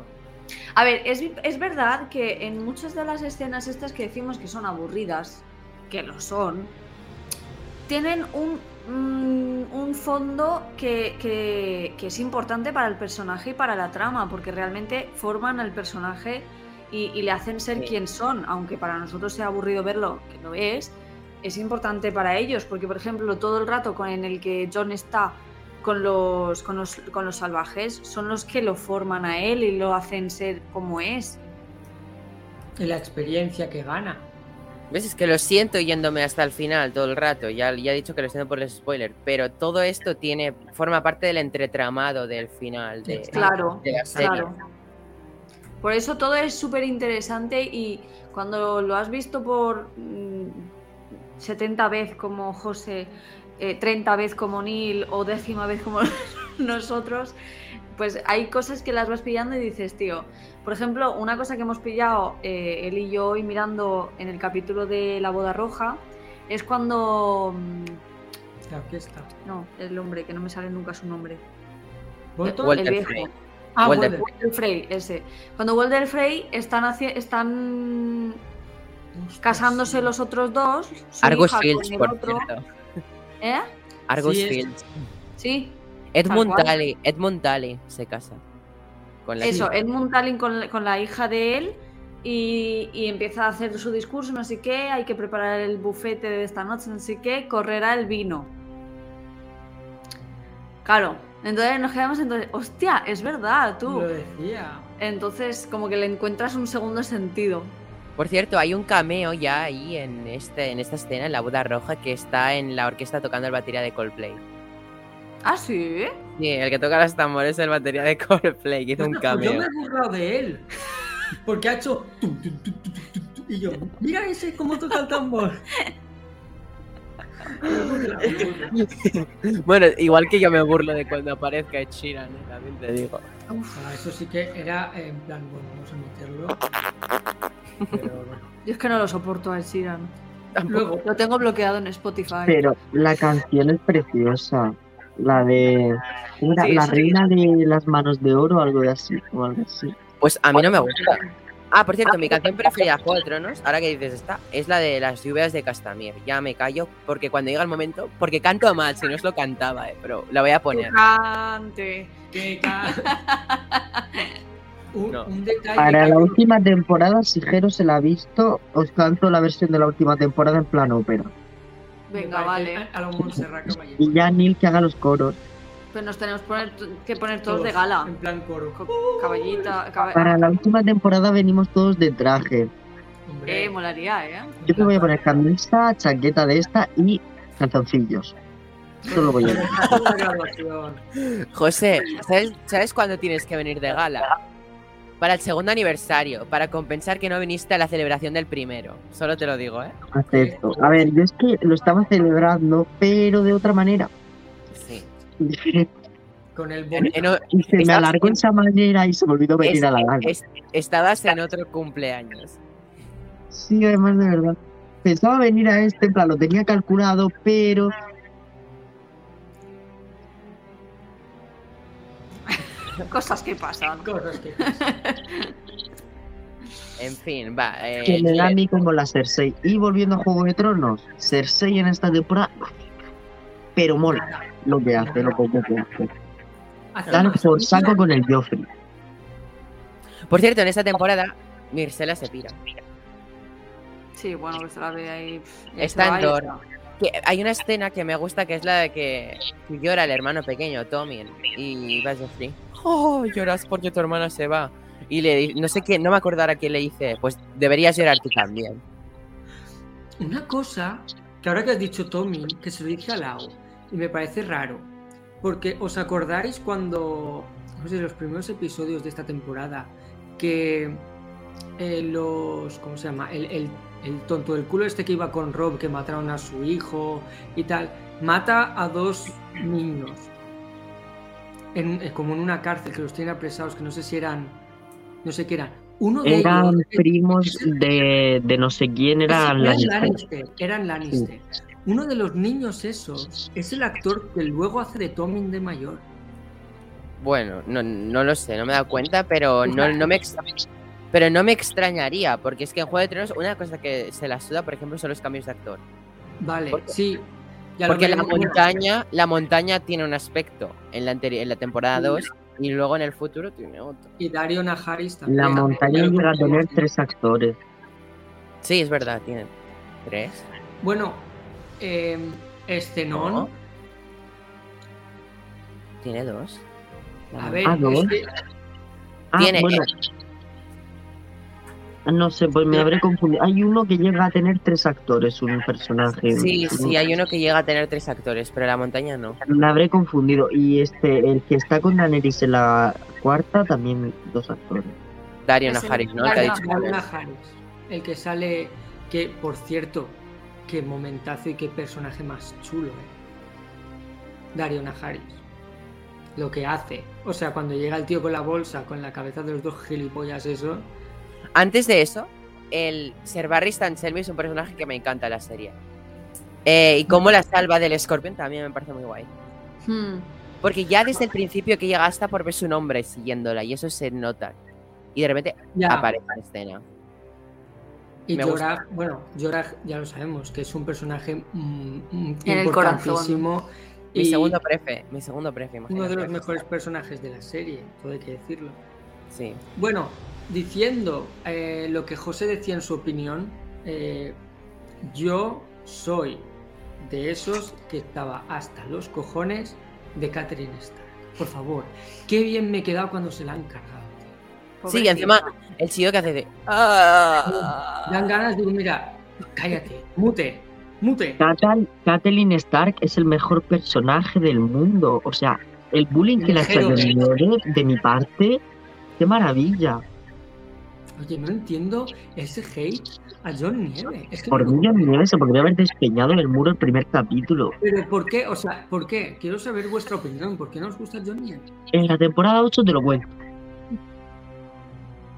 A ver, es, es verdad que en muchas de las escenas estas que decimos que son aburridas, que lo son, tienen un, mm, un fondo que, que- que es importante para el personaje y para la trama, porque realmente forman al personaje y, y le hacen ser
Sí.
quien son, aunque para nosotros sea aburrido verlo, que lo es, es importante para ellos, porque por ejemplo todo el rato con en el que John está con los, con los, con los salvajes son los que lo forman a él y lo hacen ser como es.
Y la experiencia que gana.
¿Ves? Es que lo siento yéndome hasta el final todo el rato. Ya, ya he dicho que lo siento por los spoilers. Pero todo esto tiene forma parte del entretramado del final de,
Claro,
de la serie.
claro. Por eso todo es súper interesante y cuando lo has visto por mm, 70 veces como José, eh, 30 veces como Neil o décima vez como nosotros, pues hay cosas que las vas pillando y dices, tío, por ejemplo, una cosa que hemos pillado eh, él y yo hoy mirando en el capítulo de La Boda Roja es cuando... mm,
La fiesta.
No, el hombre, que no me sale nunca su nombre.
¿Bolton?
Walter
el viejo.
Frey.
Ah,
Walter
Walter.
Frey, ese. Cuando Walder Frey están, haci- están casándose
sí.
los otros dos.
Fields, por
otro.
cierto.
¿Eh?
Argus
Sí, es-
Fields.
Sí,
Edmund. Tully. Edmund Tully se casa. Con la
eso,
chica.
Edmund Tallinn con, la- con la hija de él y, y empieza a hacer su discurso, no sé qué, hay que preparar el bufete de esta noche, no sé qué, correrá el vino. Claro, entonces nos quedamos entonces, hostia, es verdad, tú.
Lo decía.
Entonces como que le encuentras un segundo sentido.
Por cierto, hay un cameo ya ahí en, este, en esta escena, en la boda roja, que está en la orquesta tocando el batería de Coldplay.
Ah, sí.
Sí, el que toca los tambores es el batería de Coldplay, que hizo un
Pues yo
cameo.
me he burlado de él. Porque ha hecho. Y yo, mira ese cómo toca el tambor.
Bueno, igual que yo me burlo de cuando aparezca Ed Sheeran, ¿eh? también te digo.
Ah, eso sí que era en plan, bueno, vamos a meterlo. Pero.
Yo es que no lo soporto a Ed Sheeran.
Luego,
Lo tengo bloqueado en Spotify.
Pero la canción es preciosa. La de. la
sí.
reina de las manos de oro o algo de así. O algo así.
Pues a mí no me gusta. Ah, por cierto, mi canción preferida de Juego de Tronos, ahora que dices esta, es la de las lluvias de Castamir. Ya me callo porque cuando llega el momento, porque canto mal, si no os lo cantaba, eh, pero la voy a poner.
Cante.
que ca- un,
No.
un detalle.
Para
que-
la última temporada, si Jero se la ha visto, os canto la versión de la última temporada en plan ópera.
Venga, vale.
A, lo Montserrat Caballero.
Y ya Neil que haga los coros.
Pues nos tenemos poner- que poner todos de gala.
En plan coro.
Co- Caballita. caba-
Para la última temporada venimos todos de traje.
Hombre,
Eh, molaría, ¿eh?
Yo te voy a poner camisa, chaqueta de esta y calzoncillos. Eso lo voy a.
José, ¿sabes, ¿sabes cuándo tienes que venir de gala? Para el segundo aniversario, para compensar que no viniste a la celebración del primero. Solo te lo digo, ¿eh?
Acepto. A ver, yo es que lo estaba celebrando, pero de otra manera.
Sí.
Con el
En-
boli.
en o-
Y se me alargó
en-
esa manera y se me olvidó venir
es-
a la gala.
es- estabas en otro cumpleaños.
Sí, además de verdad. Pensaba venir a este, en plan, lo tenía calculado, pero
Cosas que pasan.
Cosas que
En fin, va. eh,
que me da a
Juliet,
mí como la Cersei. Y volviendo a Juego de Tronos, Cersei en esta temporada. pero mola lo que hace, lo poco que hace. Dan por saco con el Joffrey.
Por cierto, en esta temporada, Mircela se pira.
Sí, bueno, que se la ve ahí.
Está en. Que hay una escena que me gusta que es la de que llora el hermano pequeño, Tommy, y va Joffrey. Oh, lloras porque tu hermana se va. Y le no sé quién, no me acuerdo ahora quién le dice, pues deberías llorar tú también.
Una cosa que ahora que has dicho Tommy, que se lo dije a Lau, y me parece raro, porque os acordáis cuando, no sé, los primeros episodios de esta temporada, que eh, los, ¿cómo se llama? El, el- el tonto del culo este que iba con Rob, que mataron a su hijo y tal, mata a dos niños, en- eh, como en una cárcel, que los tiene apresados, que no sé si eran, no sé qué eran. Uno de
Eran
ellos,
primos de, de no sé quién, eran
eran
Lannister.
Lannister, eran Lannister. Uno de los niños esos es el actor que luego hace de Tommen de mayor.
Bueno, no, no lo sé, no me he dado cuenta, pero no, no me pero no me extrañaría, porque es que en Juego de Tronos una cosa que se la suda, por ejemplo, son los cambios de actor.
Vale, sí. Ya
Porque la montaña, la montaña tiene un aspecto en la, en la temporada 2 y luego en el futuro tiene otro.
Y Dario Najaris también.
La montaña llega a tener tres actores.
Sí, es verdad, tiene tres.
Bueno, eh, Escenón.
No. Tiene dos.
A ver,
Ah, ¿dos? Ah,
Tiene-
bueno. No sé, pues me habré confundido. Hay uno que llega a tener tres actores, un personaje.
Sí, sí, hay uno que llega a tener tres actores, pero la montaña no.
Me habré confundido. Y este, el que está con Daenerys en la cuarta, también dos actores.
Dario Najaris, ¿no? El que ha
Dario
Najaris, el que sale, que por cierto, qué momentazo y qué personaje más chulo, eh. Dario Najaris. Lo que hace. O sea, cuando llega el tío con la bolsa, con la cabeza de los dos gilipollas, eso.
Antes de eso, el Ser Barry Stan Selmy es un personaje que me encanta en la serie. Eh, y cómo la salva del Scorpion también me parece muy guay.
Hmm.
Porque ya desde el principio que llega hasta por ver su nombre siguiéndola y eso se nota. Y de repente
Ya.
aparece en escena.
Y
Me gusta.
Jorah, bueno, Jorah ya lo sabemos, que es un personaje mm, mm,
En el
importantísimo.
Mi segundo prefe, mi segundo prefe,
uno de los mejores personajes de la serie, todo hay que decirlo.
Sí.
Bueno, diciendo eh, lo que José decía en su opinión, eh, yo soy de esos que estaba hasta los cojones de Catherine Stark. Por favor, qué bien me he quedado cuando se la han cargado. tío.
Sí, y encima el chido que hace de. "Ah".
Dan ganas de mira, cállate, mute, mute.
Catelyn Stark es el mejor personaje del mundo. O sea, el bullying que le ha hecho de mi parte, qué maravilla.
Oye, no entiendo ese hate a John Nieve. Es que
Por
no-
mí, Jon Nieve se podría haber despeñado en el muro el primer capítulo.
Pero ¿por qué? O sea, ¿por qué? Quiero saber vuestra opinión. ¿Por qué no os gusta John Nieve?
En la temporada 8 te lo cuento.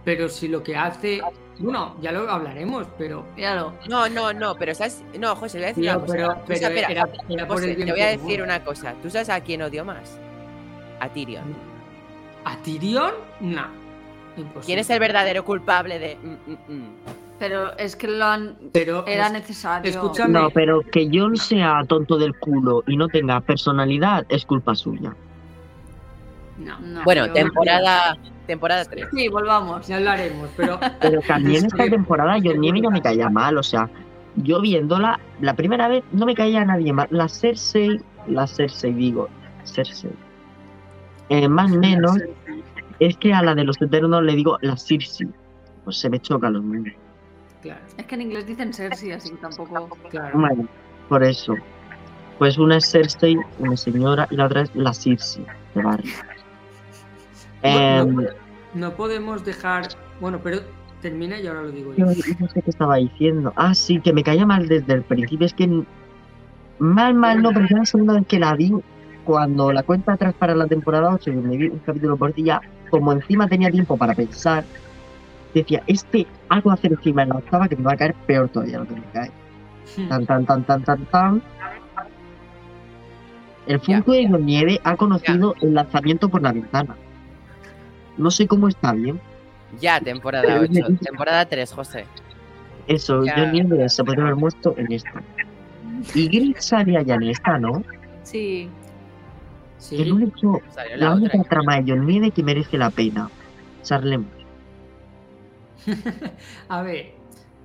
Pero si lo que hace. Bueno, ya lo hablaremos, pero.
Míralo.
No, no, no, pero sabes. No, José, le voy a decir
Tío,
una cosa.
pero, pero
espera,
era, era por
José, te voy a
común.
decir una cosa. ¿Tú sabes a quién odio más? A Tyrion.
¿A Tyrion? No. Imposible.
¿Quién es el verdadero culpable de.? mm, mm, mm?
Pero es que lo han...
Pero.
era
es-
necesario.
escúchame.
No, pero que Jon sea tonto del culo y no tenga personalidad es culpa suya.
No.
No,
Bueno, temporada. Temporada 3.
Sí, volvamos.
Ya hablaremos, pero.
Pero también esta temporada Jon Nieve ya me caía mal, o sea, yo viéndola, la primera vez no me caía nadie mal. La Cersei, la Cersei digo, Cersei. Eh, más o menos, es que a la de los eternos le digo la Circe. Pues se me chocan los nombres.
Claro,
Es que en inglés dicen Cersei, así que tampoco...
claro.
Bueno, por eso. Pues una es Cersei, una señora, y la otra es la Circe de Barry.
Bueno,
Em,
no, no podemos dejar. Bueno, pero termina y ahora lo digo
Yo no sé qué estaba diciendo. Ah, sí, que me caía mal desde el principio. Es que mal, mal no, pero ya la segunda vez que la vi, cuando la cuenta atrás para la temporada 8, que me vi un capítulo por día, como encima tenía tiempo para pensar, decía, este algo hacer encima en la octava que me va a caer peor todavía lo que me cae. Tan, tan, tan, tan, tan, tan. El Funko de Nieve ha conocido el lanzamiento por la ventana. No sé cómo está bien.
Ya, temporada 8. Temporada 3, José.
Eso,
Ya.
Jon Nieve se podría haber muerto en esta. Y Gris salía ya en esta, ¿no?
Sí,
Sí,
El único,
Salió
la
la
única
otra.
trama de John Nieve que merece la pena. Charlemos.
a ver,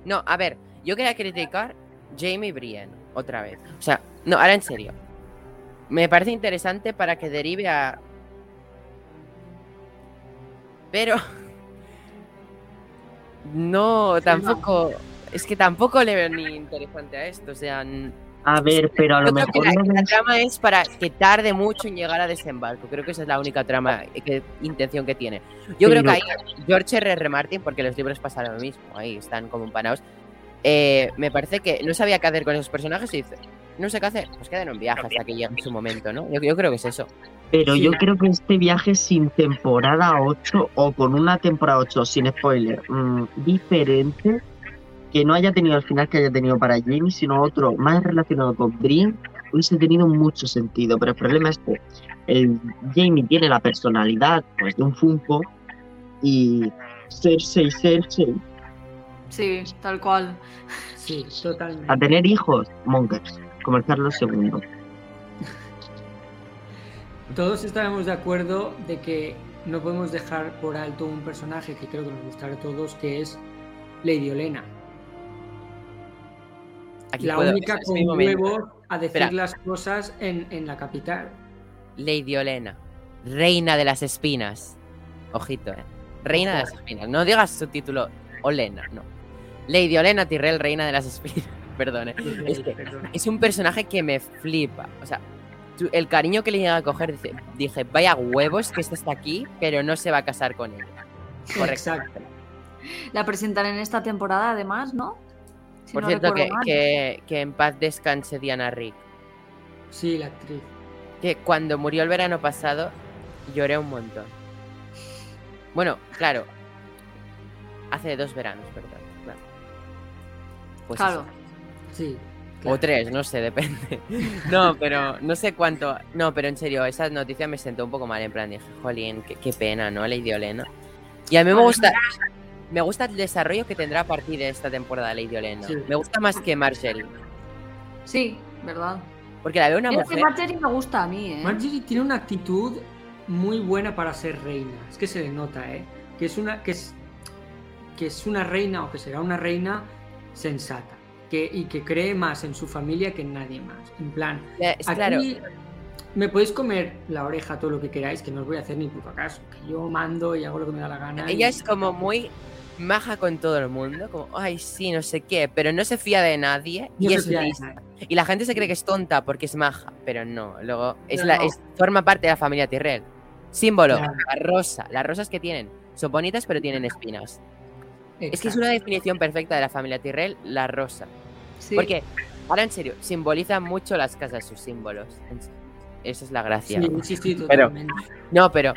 No, a ver, yo quería criticar Jamie Brienne otra vez. O sea, no, ahora en serio. Me parece interesante para que derive a. Pero. No, tampoco. Es que tampoco le veo ni interesante a esto. O sea,
A ver, pero a lo
que
mejor
la,
no
la trama es para que tarde mucho en llegar a desembarco. Creo que esa es la única trama, eh, que, intención que tiene. Yo creo que ahí George R. R. Martin, porque los libros pasaron lo mismo, ahí están como empanados. eh, me parece que no sabía qué hacer con esos personajes y dice, no sé qué hacer, pues queden en viaje hasta que llegue su momento, ¿no? Yo, yo creo que es eso.
Pero
Sí.
yo creo que este viaje sin temporada 8 o con una temporada 8 sin spoiler mm, diferente, que no haya tenido el final que haya tenido para Jamie, sino otro más relacionado con Brian, hubiese tenido mucho sentido. Pero el problema es que el Jamie tiene la personalidad pues, de un Funko y Cersei, Cersei,
sí, tal cual.
sí, totalmente.
a tener hijos, Monkers, como el Carlos II.
Todos estaremos de acuerdo de que no podemos dejar por alto un personaje que creo que nos gustará a todos, que es Lady Olena.
Aquí
la
puedo-
única con huevos a decir
Espera.
las cosas en, en la capital.
Lady Olena, reina de las espinas. Ojito, eh. Reina de las espinas. No digas su título Olena, no. Lady Olena Tyrell, reina de las espinas. Perdón, eh. Es que-
Perdón.
Es un personaje que me flipa. O sea, el cariño que le llega a coger, dice- dije, vaya huevos que este está aquí, pero no se va a casar con ella. Correcto.
Exacto.
La presentan en esta temporada, además, ¿no? Si
Por
no
cierto, que, que, que en paz descanse Diana Rick.
Sí, la actriz.
Que cuando murió el verano pasado, lloré un montón. Bueno, claro. Hace dos veranos, perdón. Claro. Pues
Claro.
eso.
Sí.
O tres, no sé, depende. No, pero no sé cuánto. No, pero en serio, esa noticia me sentó un poco mal. En plan, dije, jolín, qué, qué pena, ¿no? Lady Olena. Y a mí me gusta. Me gusta el desarrollo que tendrá a partir de esta temporada Lady Olena.
Sí.
Me gusta más que Marjorie.
Sí, verdad.
Porque la veo una
Mira que. Marjorie me gusta a mí, ¿eh?
Marjorie tiene una actitud muy buena para ser reina. Es que se le nota, ¿eh? Que es una, que es, que es una reina o que será una reina sensata. Que, y que cree más en su familia que en nadie más. En plan,
es
aquí
claro.
me podéis comer la oreja todo lo que queráis, que no os voy a hacer ni puto caso. Que yo mando y hago lo que me da la gana.
Ella
y-
es como muy maja con todo el mundo, como, ay, sí, no sé qué, pero no se fía de nadie
No
y es lista. Y la gente se cree que es tonta porque es maja, pero no, luego es
No,
la, es- forma parte de la familia Tyrell. Símbolo,
Claro.
la rosa. Las rosas que tienen son bonitas pero tienen espinas. Es que es una definición perfecta de la familia Tyrell, la rosa.
Sí.
Porque, ahora en serio, simbolizan mucho las casas, sus símbolos. Eso es la gracia.
Sí, sí, sí,
Pero-
totalmente.
No, pero,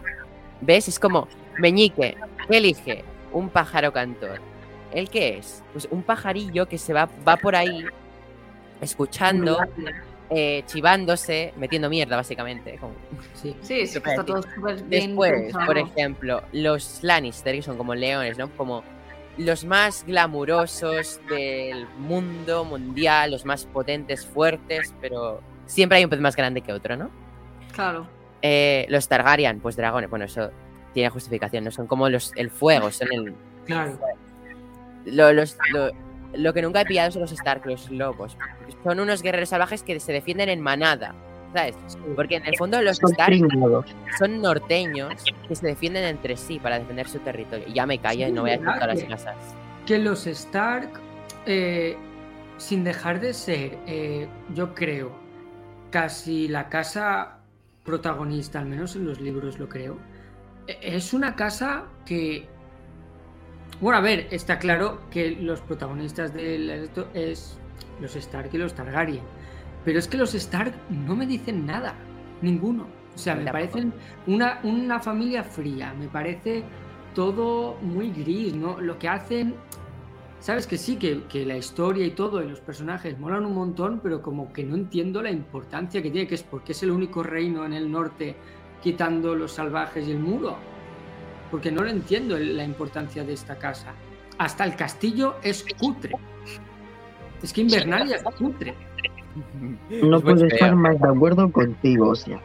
¿ves? Es como, Meñique, ¿qué elige? Un pájaro cantor. ¿El qué es? Pues un pajarillo que se va, va por ahí escuchando, eh, chivándose, metiendo mierda, básicamente. como-
Sí.
Sí, sí, que está todo súper bien
Después,
pensado.
por ejemplo, los Lannister, que son como leones, ¿no? Como los más glamurosos del mundo mundial, los más potentes, fuertes, pero siempre hay un pez más grande que otro, ¿no?
Claro.
Eh, los Targaryen, pues dragones, bueno, eso tiene justificación, no son como los el fuego, son el
Claro.
lo, los- lo- lo que nunca he pillado son los Stark, los lobos. Son unos guerreros salvajes que se defienden en manada, ¿sabes? Porque en el fondo los
Son
Stark son norteños que se defienden entre sí para defender su territorio. Y ya me callo y no voy a decir todas las casas.
que los Stark, eh, sin dejar de ser, eh, yo creo, casi la casa protagonista, al menos en los libros lo creo, es una casa que... Bueno, a ver, está claro que los protagonistas de esto es los Stark y los Targaryen. Pero es que los Stark no me dicen nada, ninguno. O sea, me parecen una, una familia fría, me parece todo muy gris, ¿no? Lo que hacen, sabes que sí, que, que la historia y todo y los personajes molan un montón, pero como que no entiendo la importancia que tiene, que es porque es el único reino en el norte quitando los salvajes y el muro. Porque no lo entiendo la importancia de esta casa. Hasta el castillo es cutre. Es que Invernalia es cutre.
No puedo estar más de acuerdo contigo, o sea.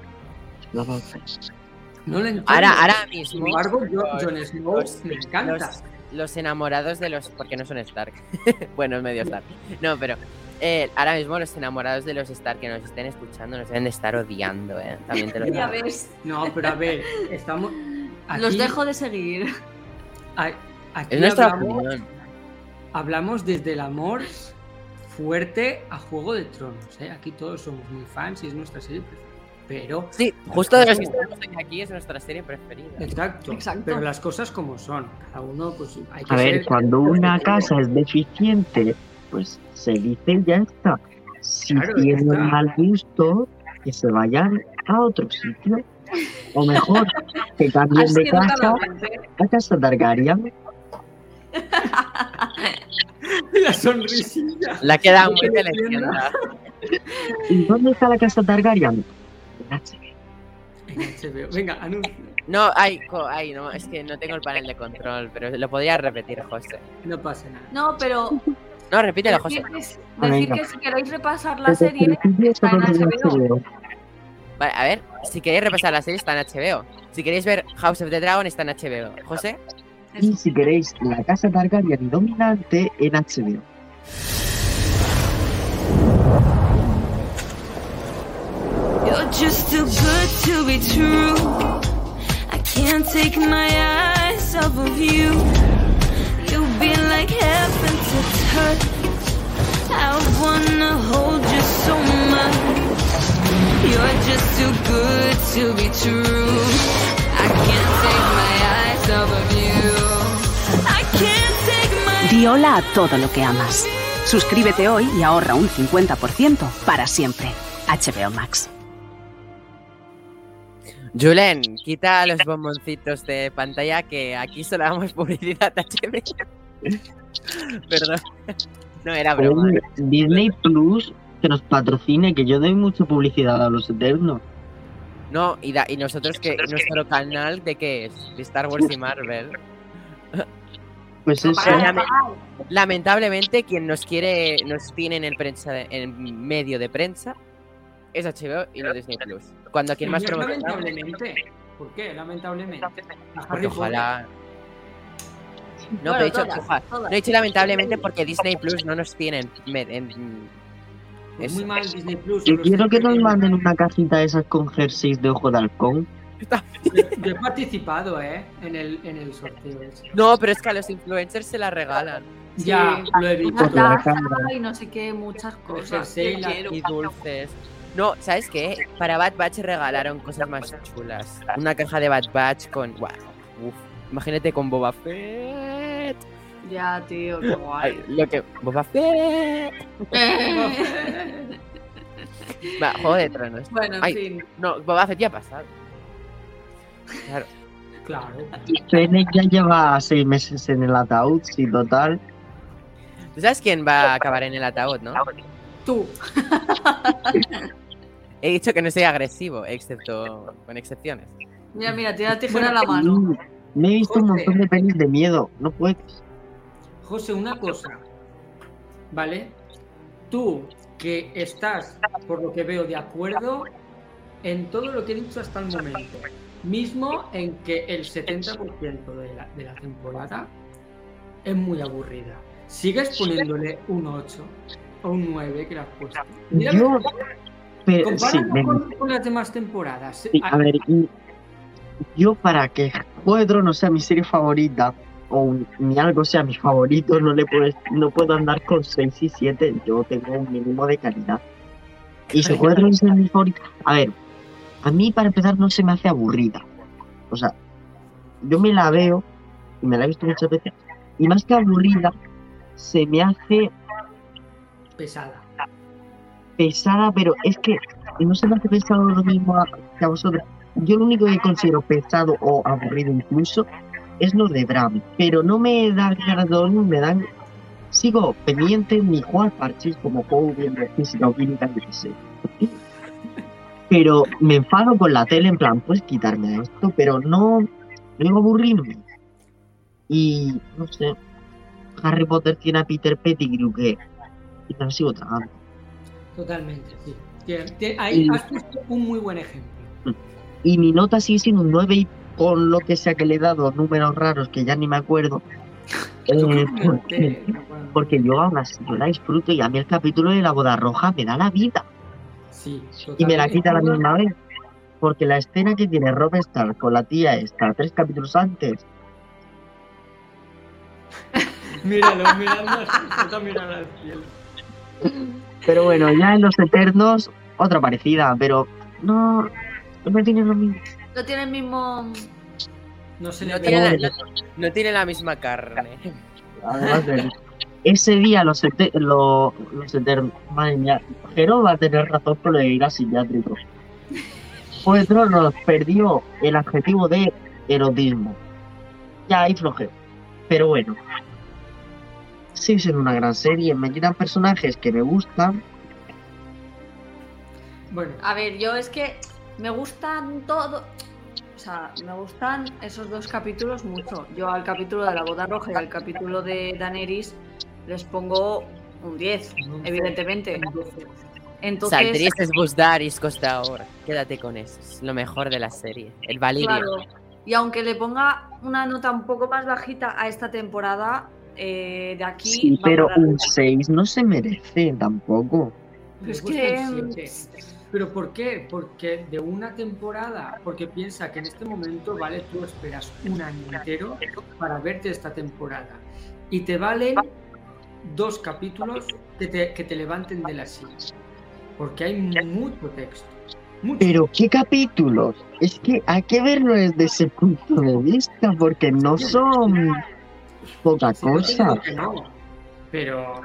la verdad.
No lo entiendo.
Ahora, ahora
Sin
mismo.
embargo, yo,
los-
Jon Snow
los-
me encanta.
Los, los enamorados de los. Porque no son Stark. bueno, es medio Stark. No, pero. Eh, ahora mismo los enamorados de los Stark que nos estén escuchando nos deben de estar odiando, ¿eh? También te lo digo.
No, pero a ver, estamos.
los dejo de seguir.
Aquí
Es nuestra
hablamos,
opinión.
hablamos desde el amor fuerte a Juego de Tronos. ¿eh? Aquí todos somos muy fans y es nuestra serie preferida. Pero,
Sí, justo de los que estamos aquí es nuestra serie preferida.
exacto,
Exacto.
Pero las cosas como son. Cada uno, pues hay que
A ver, cuando una casa es deficiente, pues se dice y ya está. Si
Claro, ya
tienen
está.
mal gusto, que se vayan a otro sitio. O mejor, que cambien de casa a casa Targaryen.
la sonrisilla.
La queda muy leyenda.
¿Y dónde está la casa Targaryen? En HBO.
En HBO. Venga, anuncio.
No, ay, co- ay, no, es que no tengo el panel de control, pero lo podría repetir, José.
No pasa nada.
No, pero
No, repítelo, José.
decir, que, decir
venga.
que si queréis repasar la serie, está en. HBO.
Vale, a ver, si queréis repasar la serie está en HBO. Si queréis ver House of the Dragon está en HBO. José,
Y si queréis, la casa Targaryen dominante en HBO.
You're just too good to be true. I can't take my eyes off of you. Like heaven to touch. I wanna hold you so much. You're just too good to be true. I can't take my eyes off of you. I can't take my
Di hola a todo lo que amas. Suscríbete hoy y ahorra un 50% para siempre. HBO Max.
Julen, quita los bomboncitos de pantalla que aquí solo damos publicidad a HBO. Perdón. No era broma.
Oye, Disney Plus que nos patrocine, que yo doy mucha publicidad a los eternos.
No, y, da- y nosotros que nuestro canal de qué es? De Star Wars y Marvel.
Pues eso.
Lame-. Lamentablemente, quien nos quiere, nos tiene en el prensa, de- en medio de prensa, es HBO y no Disney Plus. Cuando a quien más promocionamos,
Lamentablemente. ¿Por qué? Lamentablemente.
Porque ojalá. No,
Bueno,
pero he dicho,
todas, todas.
no he dicho lamentablemente porque Disney Plus no nos tiene en, me- en-
Pues
eso.
muy mal Disney Plus.
Yo quiero que nos manden una cajita de esas con jerseys de ojo de halcón.
Yo, he participado, ¿eh? En el, en el sorteo ese.
No, pero es que a los influencers se la regalan.
Ya, lo he visto.
Cámara.
y no sé qué, muchas cosas.
Y dulces. No, ¿sabes qué? Para Bad Batch regalaron cosas más chulas. Una caja de Bad Batch con. Uf, imagínate con Boba Fett.
Ya, tío, qué guay.
Ay, lo que. Boba Fett. Va, Juego de Tronos.
bueno, en
Ay.
fin.
No, Boba Fett ya ha pasado. Claro.
Claro.
Fennec ya lleva seis meses en el ataúd, sí, total.
¿Tú sabes quién va a acabar en el ataúd, no?
Tú.
He dicho que no soy agresivo, excepto con excepciones.
Mira, mira, tiene la tijera en la mano.
Me he visto un montón de pelis de miedo, no puedes.
José, una cosa. ¿Vale? Tú, que estás, por lo que veo, de acuerdo en todo lo que he dicho hasta el momento. Mismo en que el 70% de la, de la temporada es muy aburrida. ¿Sigues poniéndole un 8 o un 9 que le has puesto? Mira,
Yo, pero sí,
con, con las demás temporadas.
Sí, a ver, y yo para que Juego de Tronos sea mi serie favorita o ni algo sea mi favorito, no le puedo, no puedo andar con 6 y 7, yo tengo un mínimo de calidad. Y si Juego de Tronos es mi favorita, a ver, a mí para empezar no se me hace aburrida. O sea, yo me la veo y me la he visto muchas veces y más que aburrida se me hace
pesada.
pesada, pero es que no se me hace pesado lo mismo que a vosotros. Yo lo único que considero pesado o aburrido incluso es lo de Bram, pero no me da ganas de dormir, me dan... Sigo pendiente ni jugar parches como juego viendo física o química, qué sé. Pero me enfado con la tele, en plan, puedes quitarme esto, pero no... Luego aburrirme. Y, no sé, Harry Potter tiene a Peter Pettigrew que... Y lo sigo tragando.
Totalmente, sí. Ahí
Y-
has puesto un muy buen ejemplo.
Y mi nota sigue siendo un 9 y con lo que sea que le he dado números raros que ya ni me acuerdo. eh, porque, porque yo aún así yo la disfruto y a mí el capítulo de la boda roja me da la vida
Sí,
y me la quita a la misma vez. Porque la escena que tiene Rob Stark con la tía esta tres capítulos antes,
Míralo, al mirar al cielo.
pero bueno, ya en los Eternos, otra parecida, pero no, no me tiene lo mismo.
No tiene el mismo.
No se
No tiene, la, no- no tiene la misma carne.
Además de- ese día los, ete- lo- los Eternos, madre mía, Jero va a tener razón por lo de ir a psiquiátrico. Pues Tronos perdió el adjetivo de erotismo. Ya hay flojeo. Pero bueno. Sigue siendo una gran serie, me llenan personajes que me gustan.
Bueno,
A ver, yo es que me gustan todo. O sea, me gustan esos dos capítulos mucho. Yo al capítulo de la boda roja y al capítulo de Daenerys les pongo un 10, evidentemente. Entonces,
Saldrías es Busdaris Costa ahora. Quédate con eso. Es lo mejor de la serie. El Valirio.
claro. Y aunque le ponga una nota un poco más bajita a esta temporada, eh, de aquí.
Sí, pero un
arriba.
6 no se merece tampoco.
me
Es
gusta
que.
¿Pero por qué? Porque de una temporada, porque piensa que en este momento, vale, tú esperas un año entero para verte esta temporada. Y te valen dos capítulos que te, que te levanten de la silla. Porque hay mucho texto. Mucho.
Pero qué capítulos. Es que hay que verlo desde ese punto de vista, porque no son poca
Sí,
cosa.
no, pero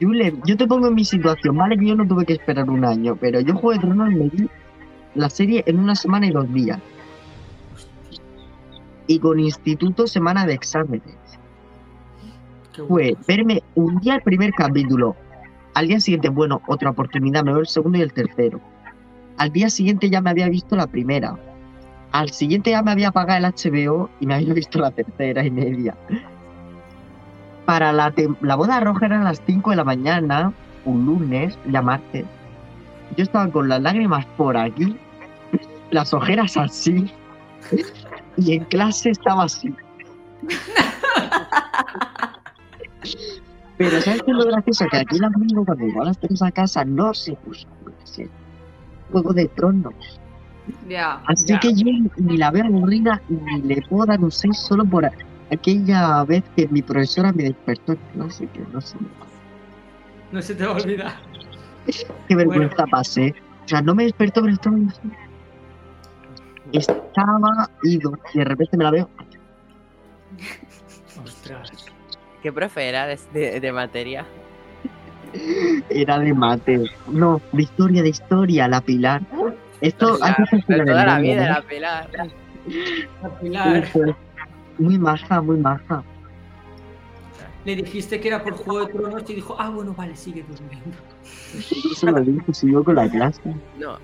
Julen, yo te pongo en mi situación, vale que yo no tuve que esperar un año, pero yo Juego de Tronos me vi la serie en una semana y dos días. Y con instituto semana de exámenes. Fue verme un día el primer capítulo. Al día siguiente, bueno, otra oportunidad, me veo el segundo y el tercero. Al día siguiente ya me había visto la primera. Al siguiente ya me había pagado el HBO y me había visto la tercera y media. Para la, la boda roja eran las 5 de la mañana, un lunes, ya martes. Yo estaba con las lágrimas por aquí, las ojeras así, y en clase estaba así. Pero ¿sabes qué es lo gracioso? Que aquí el amigo cuando igual las tenemos a casa no se puso a Juego de Tronos.
Ya.
Así que yo ni la veo aburrida ni le puedo dar un 6 solo por aquella vez que mi profesora me despertó en clase, que no sé
No se te va a olvidar.
qué vergüenza pasé. O sea, no me despertó, pero estaba así. Estaba ido y de repente me la veo.
Ostras.
¿Qué profe era de, de- de materia?
Era de mate. No, de historia, de historia, la Pilar. Esto hay que
La-
hacerse
de
en
toda la vida,
¿no?
la Pilar.
A Pilar,
Pues, Muy maja, muy maja.
le dijiste que era por Juego de Tronos y dijo, ah, bueno, vale, sigue durmiendo.
Yo se lo dije, siguió con la clase.
No.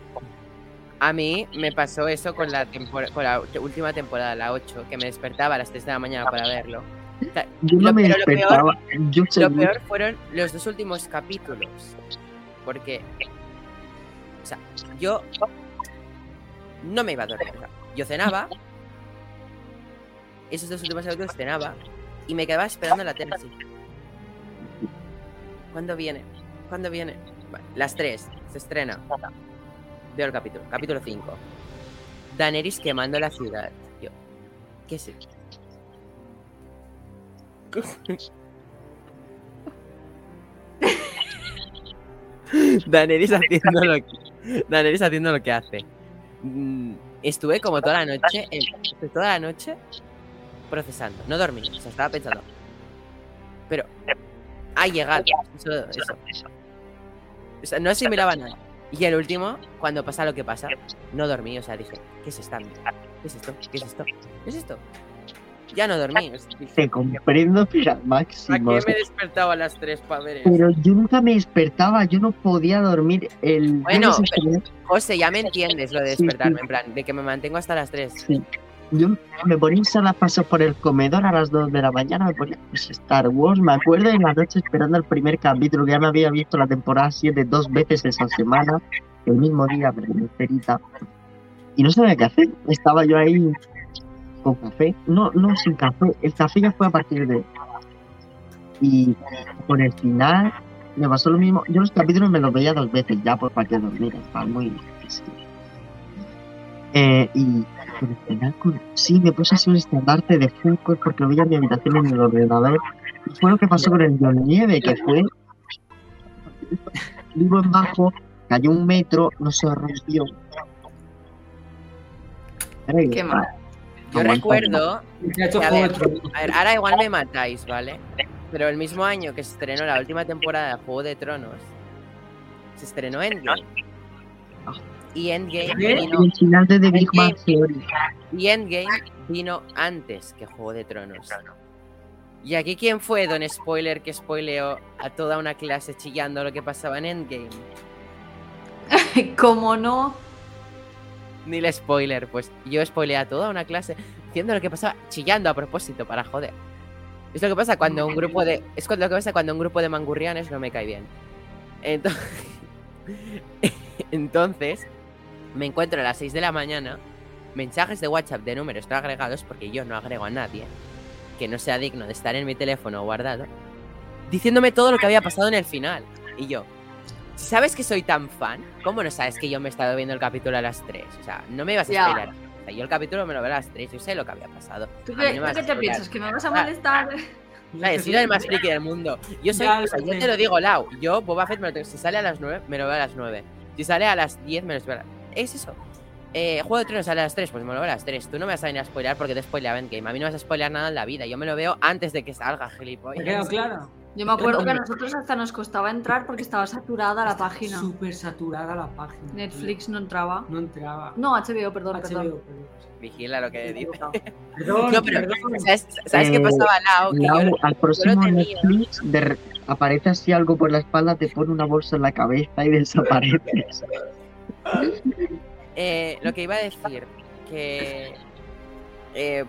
A mí me pasó eso con la, tempor- con la última temporada, la 8, que me despertaba a las 3 de la mañana para verlo. O sea,
Yo no
Lo-
me
pero lo peor-
despertaba. yo
Lo peor fueron los dos últimos capítulos. Porque. O sea, yo. No me iba a dormir. o sea, yo cenaba. Esos dos últimos capítulos cenaba. Y me quedaba esperando la tele. ¿Cuándo viene? ¿Cuándo viene? Las 3. Se estrena. Veo el capítulo. Capítulo 5. Daenerys quemando la ciudad. Yo. ¿Qué es esto? Daenerys haciendo lo que, Daenerys haciendo lo que hace. Mm, Estuve como toda la noche, toda la noche procesando. No dormí, o sea, estaba pensando. Pero ha llegado. Eso, eso. O sea, no asimilaba nada. Y el último, cuando pasa lo que pasa, no dormí. O sea, dije, ¿qué es esta? ¿Qué es esto? ¿Qué es esto? ¿Qué es esto? Ya no dormí. o sea, dije,
Te comprendo, pero al
¿Para
máximo.
qué
o sea,
me despertaba a las 3 para ver eso?
Pero yo nunca me despertaba, yo no podía dormir. El
Bueno,
si-
José, ya me entiendes lo de
Sí,
despertarme,
sí.
en plan, de que me mantengo hasta las 3.
Sí. Yo me ponía a dar pasos por el comedor a las 2 de la mañana, me ponía pues, Star Wars. Me acuerdo en la noche esperando el primer capítulo, que ya me había visto la temporada 7 dos veces esa semana, el mismo día, pero enterita. Y no sabía qué hacer. Estaba yo ahí con café. No, no, sin café. El café ya fue a partir de. Y con el final me pasó lo mismo. Yo los capítulos me los veía dos veces ya pues para que dormir. Estaba muy. Eh, y con el sí, me puse así un estandarte de Funko porque veía mi habitación en el ordenador. Y fue lo que pasó con el John Nieve, que fue. Vivo en bajo, cayó un metro, no se rompió.
Qué mal.
Yo recuerdo.
Que
ver. A ver, ahora igual me matáis, ¿vale? Pero el mismo año que se estrenó la última temporada de Juego de Tronos, se estrenó Endgame. Y Endgame
¿Qué?
vino,
Y el final de The Big Bang Theory.
y Endgame vino antes que Juego de Tronos. Y aquí, ¿quién fue Don Spoiler que spoileó a toda una clase chillando lo que pasaba en Endgame?
Como no.
Ni el spoiler, pues yo spoileé a toda una clase diciendo lo que pasaba, chillando a propósito para joder. Es lo que pasa cuando un grupo de. Es lo que pasa cuando un grupo de mangurrianes no me cae bien. Entonces, entonces me encuentro a las 6 de la mañana mensajes de WhatsApp de números no agregados, porque yo no agrego a nadie que no sea digno de estar en mi teléfono guardado, diciéndome todo lo que había pasado en el final. Y yo, si sabes que soy tan fan, ¿cómo no sabes que yo me he estado viendo el capítulo a las 3? O sea, no me ibas a spoiler. O sea, yo el capítulo me lo veo a las 3, yo sé lo que había pasado.
¿Tú qué,
no
tú te piensas? ¿Que me vas a molestar?
¿Sabes? Soy el más friki del mundo. Yo soy,
Ya lo
o sea, yo te lo digo, Lau. Yo, Boba Fett, me lo tengo- si sale a las 9, me lo veo a las 9. Si sale a las 10, me lo veo a las... Es eso. Eh, Juego de Tronos sale a las 3, pues me lo veo a las 3. Tú no me vas a venir a spoilear porque te spoileaba Endgame. A mí no me vas a spoilear nada en la vida. Yo me lo veo antes de que salga,
¿Me
gilipollas.
quedado claro?
Yo me acuerdo que a nosotros hasta nos costaba entrar porque estaba saturada la página.
Súper saturada la página.
Netflix no entraba.
No entraba.
No, HBO, perdón,
HBO,
perdón.
perdón.
Vigila lo que dice.
Perdón,
No, pero
perdón.
¿sabes, ¿sabes qué
Eh,
pasaba, Lau? Que yo
Lau, al próximo
tenía.
Netflix de re- aparece así algo por la espalda, te pone una bolsa en la cabeza y desapareces.
Eh, lo que iba a decir, que... Eh,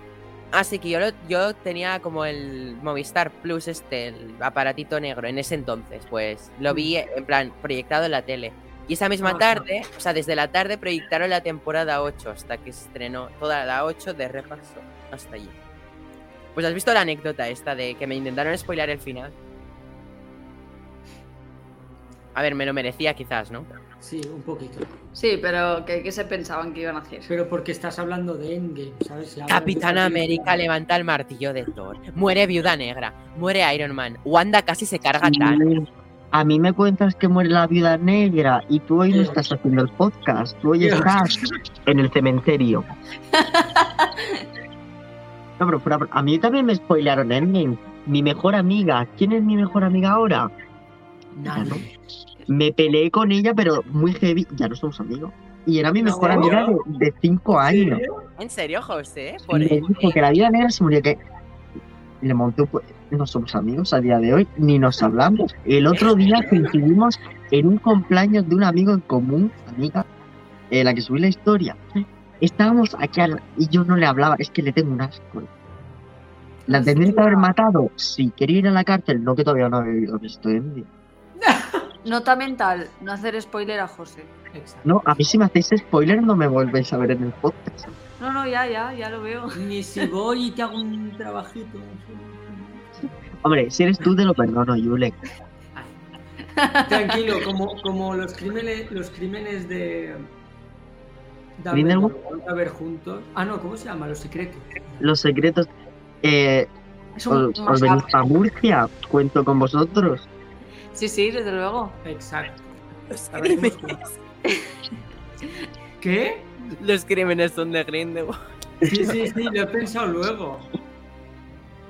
así que yo, lo- yo tenía como el Movistar Plus, este, el aparatito negro, en ese entonces, pues lo vi en plan proyectado en la tele. Y esa misma tarde, o sea, desde la tarde proyectaron la temporada 8 hasta que se estrenó toda la 8 de repaso hasta allí. Pues has visto la anécdota esta de que me intentaron spoilar el final. A ver, me lo merecía quizás, ¿no?
Sí, un poquito.
Sí, pero ¿qué, qué se pensaban que iban a hacer?
Pero porque estás hablando de Endgame, ¿sabes? Si hablas de
Capitán América levanta el martillo de Thor. Muere Viuda Negra. Muere Iron Man. Wanda casi se carga a Thanos.
A mí me cuentas que muere la viuda negra y tú hoy no estás haciendo el podcast, tú hoy estás en el cementerio. No, pero a mí también me spoilearon Endgame. Mi mejor amiga, ¿quién es mi mejor amiga ahora?
Nadie.
Me peleé con ella, pero muy heavy. Ya no somos amigos. Y era mi mejor
¿En
amiga de, de cinco años.
¿En serio, José? Por
me dijo que la vida negra se murió que le monté un pu- no somos amigos a día de hoy ni nos hablamos el otro día coincidimos en un cumpleaños de un amigo en común amiga eh, la que subí la historia estábamos aquí al- y yo no le hablaba es que le tengo un asco la tendría que haber matado sí quería ir a la cárcel no que todavía no había vivido esto en
Nota mental, no hacer spoiler a José.
Exacto.
no a mí si me hacéis spoiler no me volvéis a ver en el podcast
No, no, ya, ya, ya lo veo.
Ni si voy y te hago un trabajito.
hombre si eres tú te lo perdono Yule
Tranquilo, como, como los crímenes, los crímenes de a ver juntos. Ah, no, ¿cómo se llama? Los secretos.
los secretos eh, os, os venís a Murcia cuento con vosotros
Sí, sí, desde luego.
Exacto.
Los
A
crímenes.
¿Qué?
los crímenes son de Grindelwald.
Sí, sí, sí, lo he pensado luego.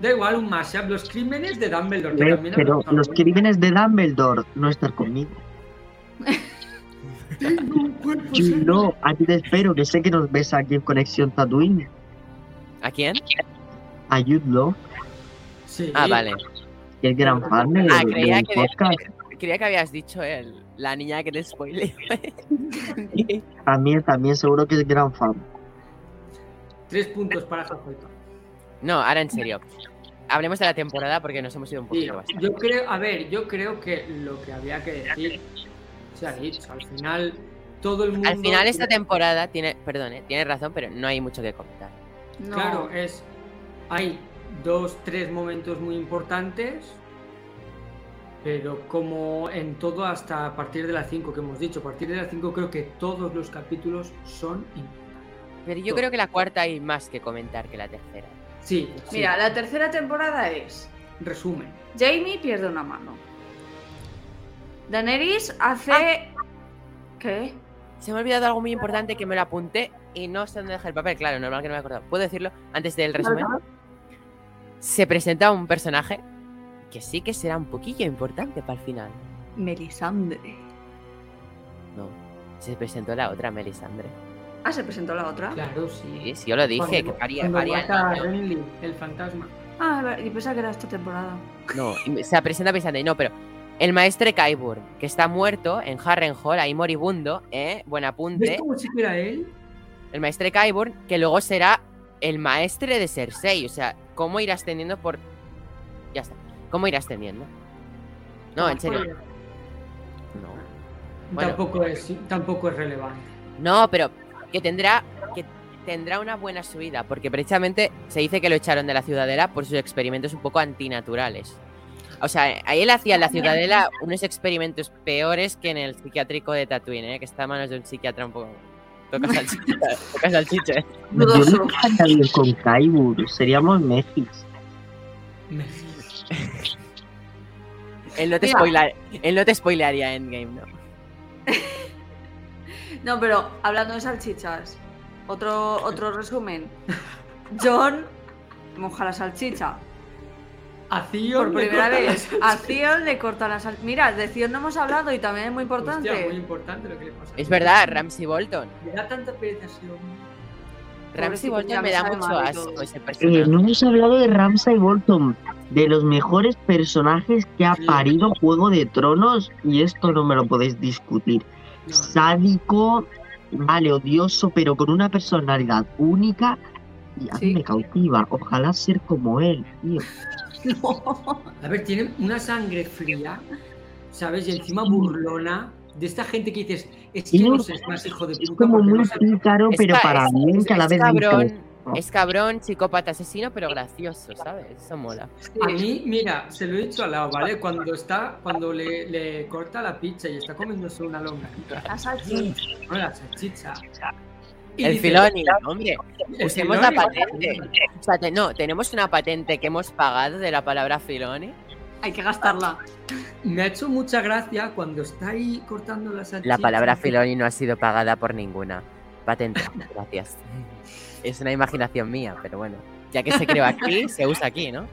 Da igual, un mashup. Los crímenes de Dumbledore. que
Ve,
también
Pero los crímenes de Dumbledore no estar conmigo. Yo no, a ti te espero, que sé que nos ves aquí en Conexión Tatooine.
¿A quién?
A Jude Law,
Sí.
Ah, vale.
Que es gran fan del,
Ah, creía
del
que,
podcast.
creía que habías dicho el, la niña que te spoileó.
También, también seguro que es gran fan.
Tres puntos para Jacoito.
No, ahora en serio. Hablemos de la temporada porque nos hemos ido un
Sí,
poquito bastante.
yo creo, a ver, yo creo que lo que había que decir se ha dicho. Al final, todo el mundo.
Al final esta temporada tiene, perdón, eh, tiene razón, pero no hay mucho que comentar.
No.
Claro, es. Hay dos, tres momentos muy importantes. Pero como en todo hasta a partir de las 5 que hemos dicho, a partir de las 5 creo que todos los capítulos son importantes.
Pero yo creo que la cuarta hay más que comentar que la tercera.
Sí, sí.
Mira, la tercera temporada es
resumen.
Jamie pierde una mano. Daenerys hace... ¿Qué?
Se me ha olvidado algo muy importante que me lo apunté y no sé dónde dejé el papel. Claro, normal que no me he acordado. ¿Puedo decirlo antes del resumen? Se presenta un personaje que sí que será un poquillo importante para el final.
Melisandre.
No, se presentó la otra, Melisandre.
Ah, se presentó la otra.
Claro, sí.
Sí, sí, yo lo dije,
Cuando-
que paría,
cuando
paría
mata a
niño.
Renly, el fantasma.
Ah, y pensaba que era esta temporada.
No, se presenta Melisandre, no, pero el maestre Qyburn, que está muerto en Harrenhal, ahí moribundo, ¿eh? Buen
¿Ves
apunte.
cómo si era él?
El maestre Qyburn, que luego será el maestre de Cersei. O sea, cómo ir ascendiendo por. Ya está. ¿Cómo ir ascendiendo? No, en serio. No. Bueno.
Tampoco, es, tampoco es relevante.
No, pero que tendrá. Que tendrá una buena subida. Porque precisamente se dice que lo echaron de la ciudadela por sus experimentos un poco antinaturales. O sea, ahí él hacía en la ciudadela unos experimentos peores que en el psiquiátrico de Tatooine, ¿eh? que está a manos de un psiquiatra un poco. Toca salchicha. toca salchicha. ¿eh?
Yo
Dudoso.
con Kaibur, seríamos Mejis.
Me-
Él no te, spoilar, él no te spoilearía Endgame, ¿no?
No, pero hablando de salchichas, otro, otro resumen. John moja la salchicha.
A Theon
Por primera vez. A Theon le corta la salchicha. Mira, de Theon no hemos hablado y también es muy importante.
Hostia, muy importante lo que le pasa.
Es verdad, Ramsey Bolton.
Me da tanta pereza.
Ramsey Bolton me da mucho asco ese
Eh,
personaje.
no hemos hablado de Ramsay Bolton, de los mejores personajes que ha parido Juego de Tronos, y esto no me lo podéis discutir. Sádico, vale, odioso, pero con una personalidad única, y a
Sí.
me cautiva. Ojalá ser como él, tío.
No.
A ver, tiene una sangre fría, ¿sabes? Y encima burlona. De esta gente que dices, es que
Sí,
no sé, es más hijo de
Es
puta.
como
porque
muy
no
pícaro,
Es
pero para
es-
bien, que a la
es
vez
cabrón, es cabrón, psicópata, asesino, pero gracioso, ¿sabes? Eso mola.
A mí, mira, se lo he dicho al lado, ¿vale? Cuando está, cuando le, le corta la pizza y está comiéndose una longaniza,
La salchicha.
no la salchicha. Y
El Filoni, hombre,
el
usemos la patente. O sea, te- no, tenemos una patente que hemos pagado de la palabra Filoni.
Hay que gastarla.
Me ha hecho mucha gracia cuando está ahí cortando la salchicha.
La palabra Filoni no ha sido pagada por ninguna patente. Gracias. Es una imaginación mía, pero bueno. Ya que se creó aquí, se usa aquí, ¿no?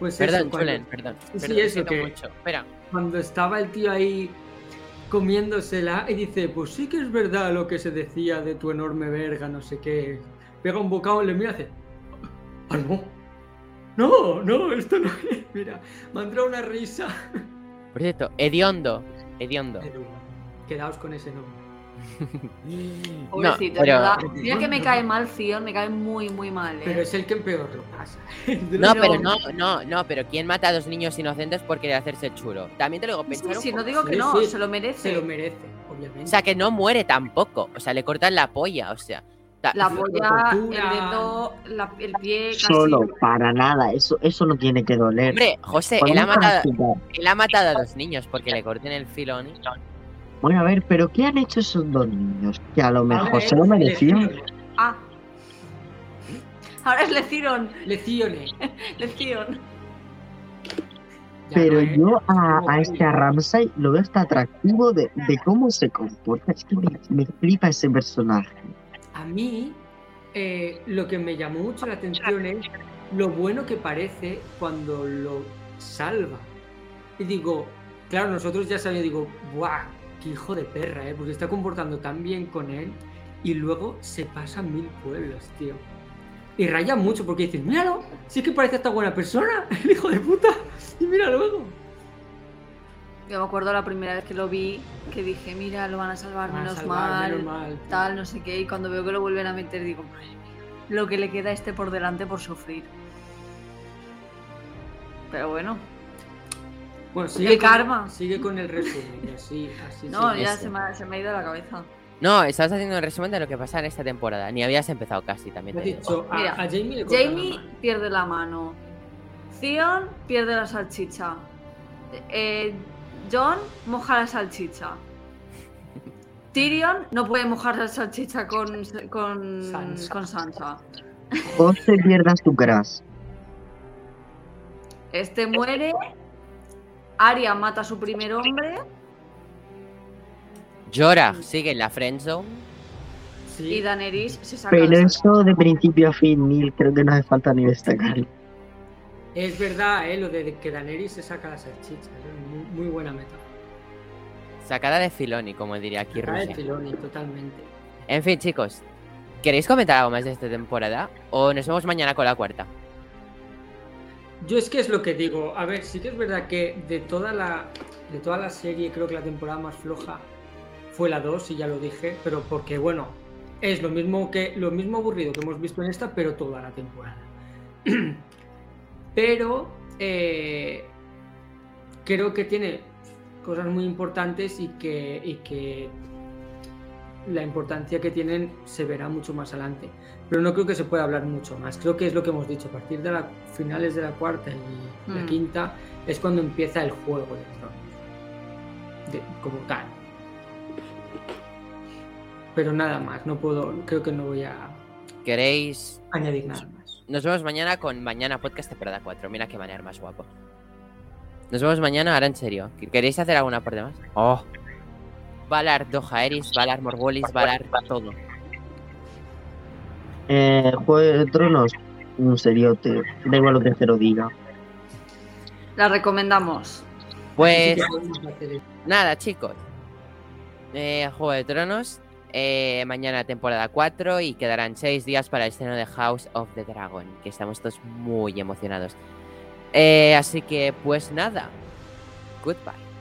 Pues eso,
Perdón,
cuando-
Julen, perdón.
Sí,
perdón,
eso que-
mucho. Espera.
cuando estaba el tío ahí comiéndosela y dice, pues sí que es verdad lo que se decía de tu enorme verga, no sé qué. Pega un bocado y le mira y hace, ah, no. No, no, esto no es. Mira, me entrado una risa.
Por cierto. Hediondo.
Edu, Quedaos con ese nombre.
No,
Pobrecito,
pero,
¿verdad? Mira que me cae mal Theon, me cae muy, muy mal. ¿eh?
Pero es el que peor lo pasa.
No, pero no, no, no, pero ¿quién mata a dos niños inocentes por querer hacerse chulo? También te lo digo,
Sí,
pensar un
sí, no digo que
Sí,
no,
sí,
se lo merece.
Se lo merece, obviamente.
O sea, que no muere tampoco. O sea, le cortan la polla, o sea.
La polla, el dedo, la- el pie, casi.
Solo, para nada, eso, eso no tiene que doler.
Hombre, José, él ha, matado, él ha matado a dos niños porque le corten el Filoni.
Bueno, a ver, pero ¿qué han hecho esos dos niños? Que a lo mejor
Ahora
se lo merecían.
Lecione.
Ah. Ahora es Leciron.
Lecione.
Leciron.
Ya
Pero yo a, a este a Ramsay lo veo hasta atractivo de, de cómo se comporta. Es que me, me flipa ese personaje.
A mí, eh, lo que me llamó mucho la atención es lo bueno que parece cuando lo salva. Y digo, claro, nosotros ya sabíamos, digo, ¡buah! ¡Qué hijo de perra, eh! Porque está comportando tan bien con él y luego se pasa mil pueblos, tío. Y raya mucho porque dices, míralo, sí que parece esta buena persona, el hijo de puta. Y mira luego.
Yo me acuerdo la primera vez que lo vi, que dije, mira, lo van a salvar,
Van a
menos
salvar,
mal,
menos mal, tío.
tal, no sé qué. Y cuando veo que lo vuelven a meter, digo, madre mía. lo que le queda a este por delante por sufrir. Pero bueno,
Bueno,
¡Qué
sigue con,
karma!
Sigue con el resumen, así, así
no, ya se me, ha, se me ha ido la cabeza.
No, estabas haciendo un resumen de lo que pasa en esta temporada. Ni habías empezado casi también.
Me
te
he
digo.
dicho, a,
Mira,
a Jamie le la
pierde la mano. Theon pierde la salchicha. Eh, John moja la salchicha. Tyrion no puede mojar la salchicha con, con,
Sansa.
con Sansa.
José pierdas tu crash.
Este muere. Arya mata a su primer hombre.
Jorah sigue en la friendzone.
Sí,
Y Daenerys se saca
Pero
la
eso de principio a fin, Neil, creo que no hace falta ni destacar.
es verdad, eh, lo de que Daenerys se saca la salchicha. Es muy, muy buena meta.
Sacada de Filoni, como diría aquí
Sacada de. Filoni, totalmente.
En fin, chicos. ¿Queréis comentar algo más de esta temporada? ¿O nos vemos mañana con la cuarta?
Yo es que es lo que digo. A ver, sí que es verdad que de toda la, de toda la serie, creo que la temporada más floja fue la 2, y ya lo dije, pero porque, bueno, es lo mismo que lo mismo aburrido que hemos visto en esta, pero toda la temporada. pero eh, creo que tiene cosas muy importantes y que, y que la importancia que tienen se verá mucho más adelante. Pero no creo que se pueda hablar mucho más. Creo que es lo que hemos dicho. A partir de las finales de la cuarta y la
Mm.
quinta es cuando empieza el juego de tronos. De- como tal. Pero nada más. No puedo. Creo que no voy a
¿Queréis?
añadir nada más.
Nos vemos mañana con Mañana Podcast temporada 4. Mira qué manera más guapo. Nos vemos mañana, ahora en serio. ¿Queréis hacer alguna parte más? Oh. Valar Dojaeris, Valar Morgolis, Valar todo.
Eh, Juego de Tronos, un seriote. Da igual lo que Cero diga.
La recomendamos.
Pues nada, chicos. Eh, Juego de Tronos. eh, mañana temporada 4 y quedarán 6 días para el estreno de House of the Dragon, que estamos todos muy emocionados. Eh, así que, pues nada. Goodbye.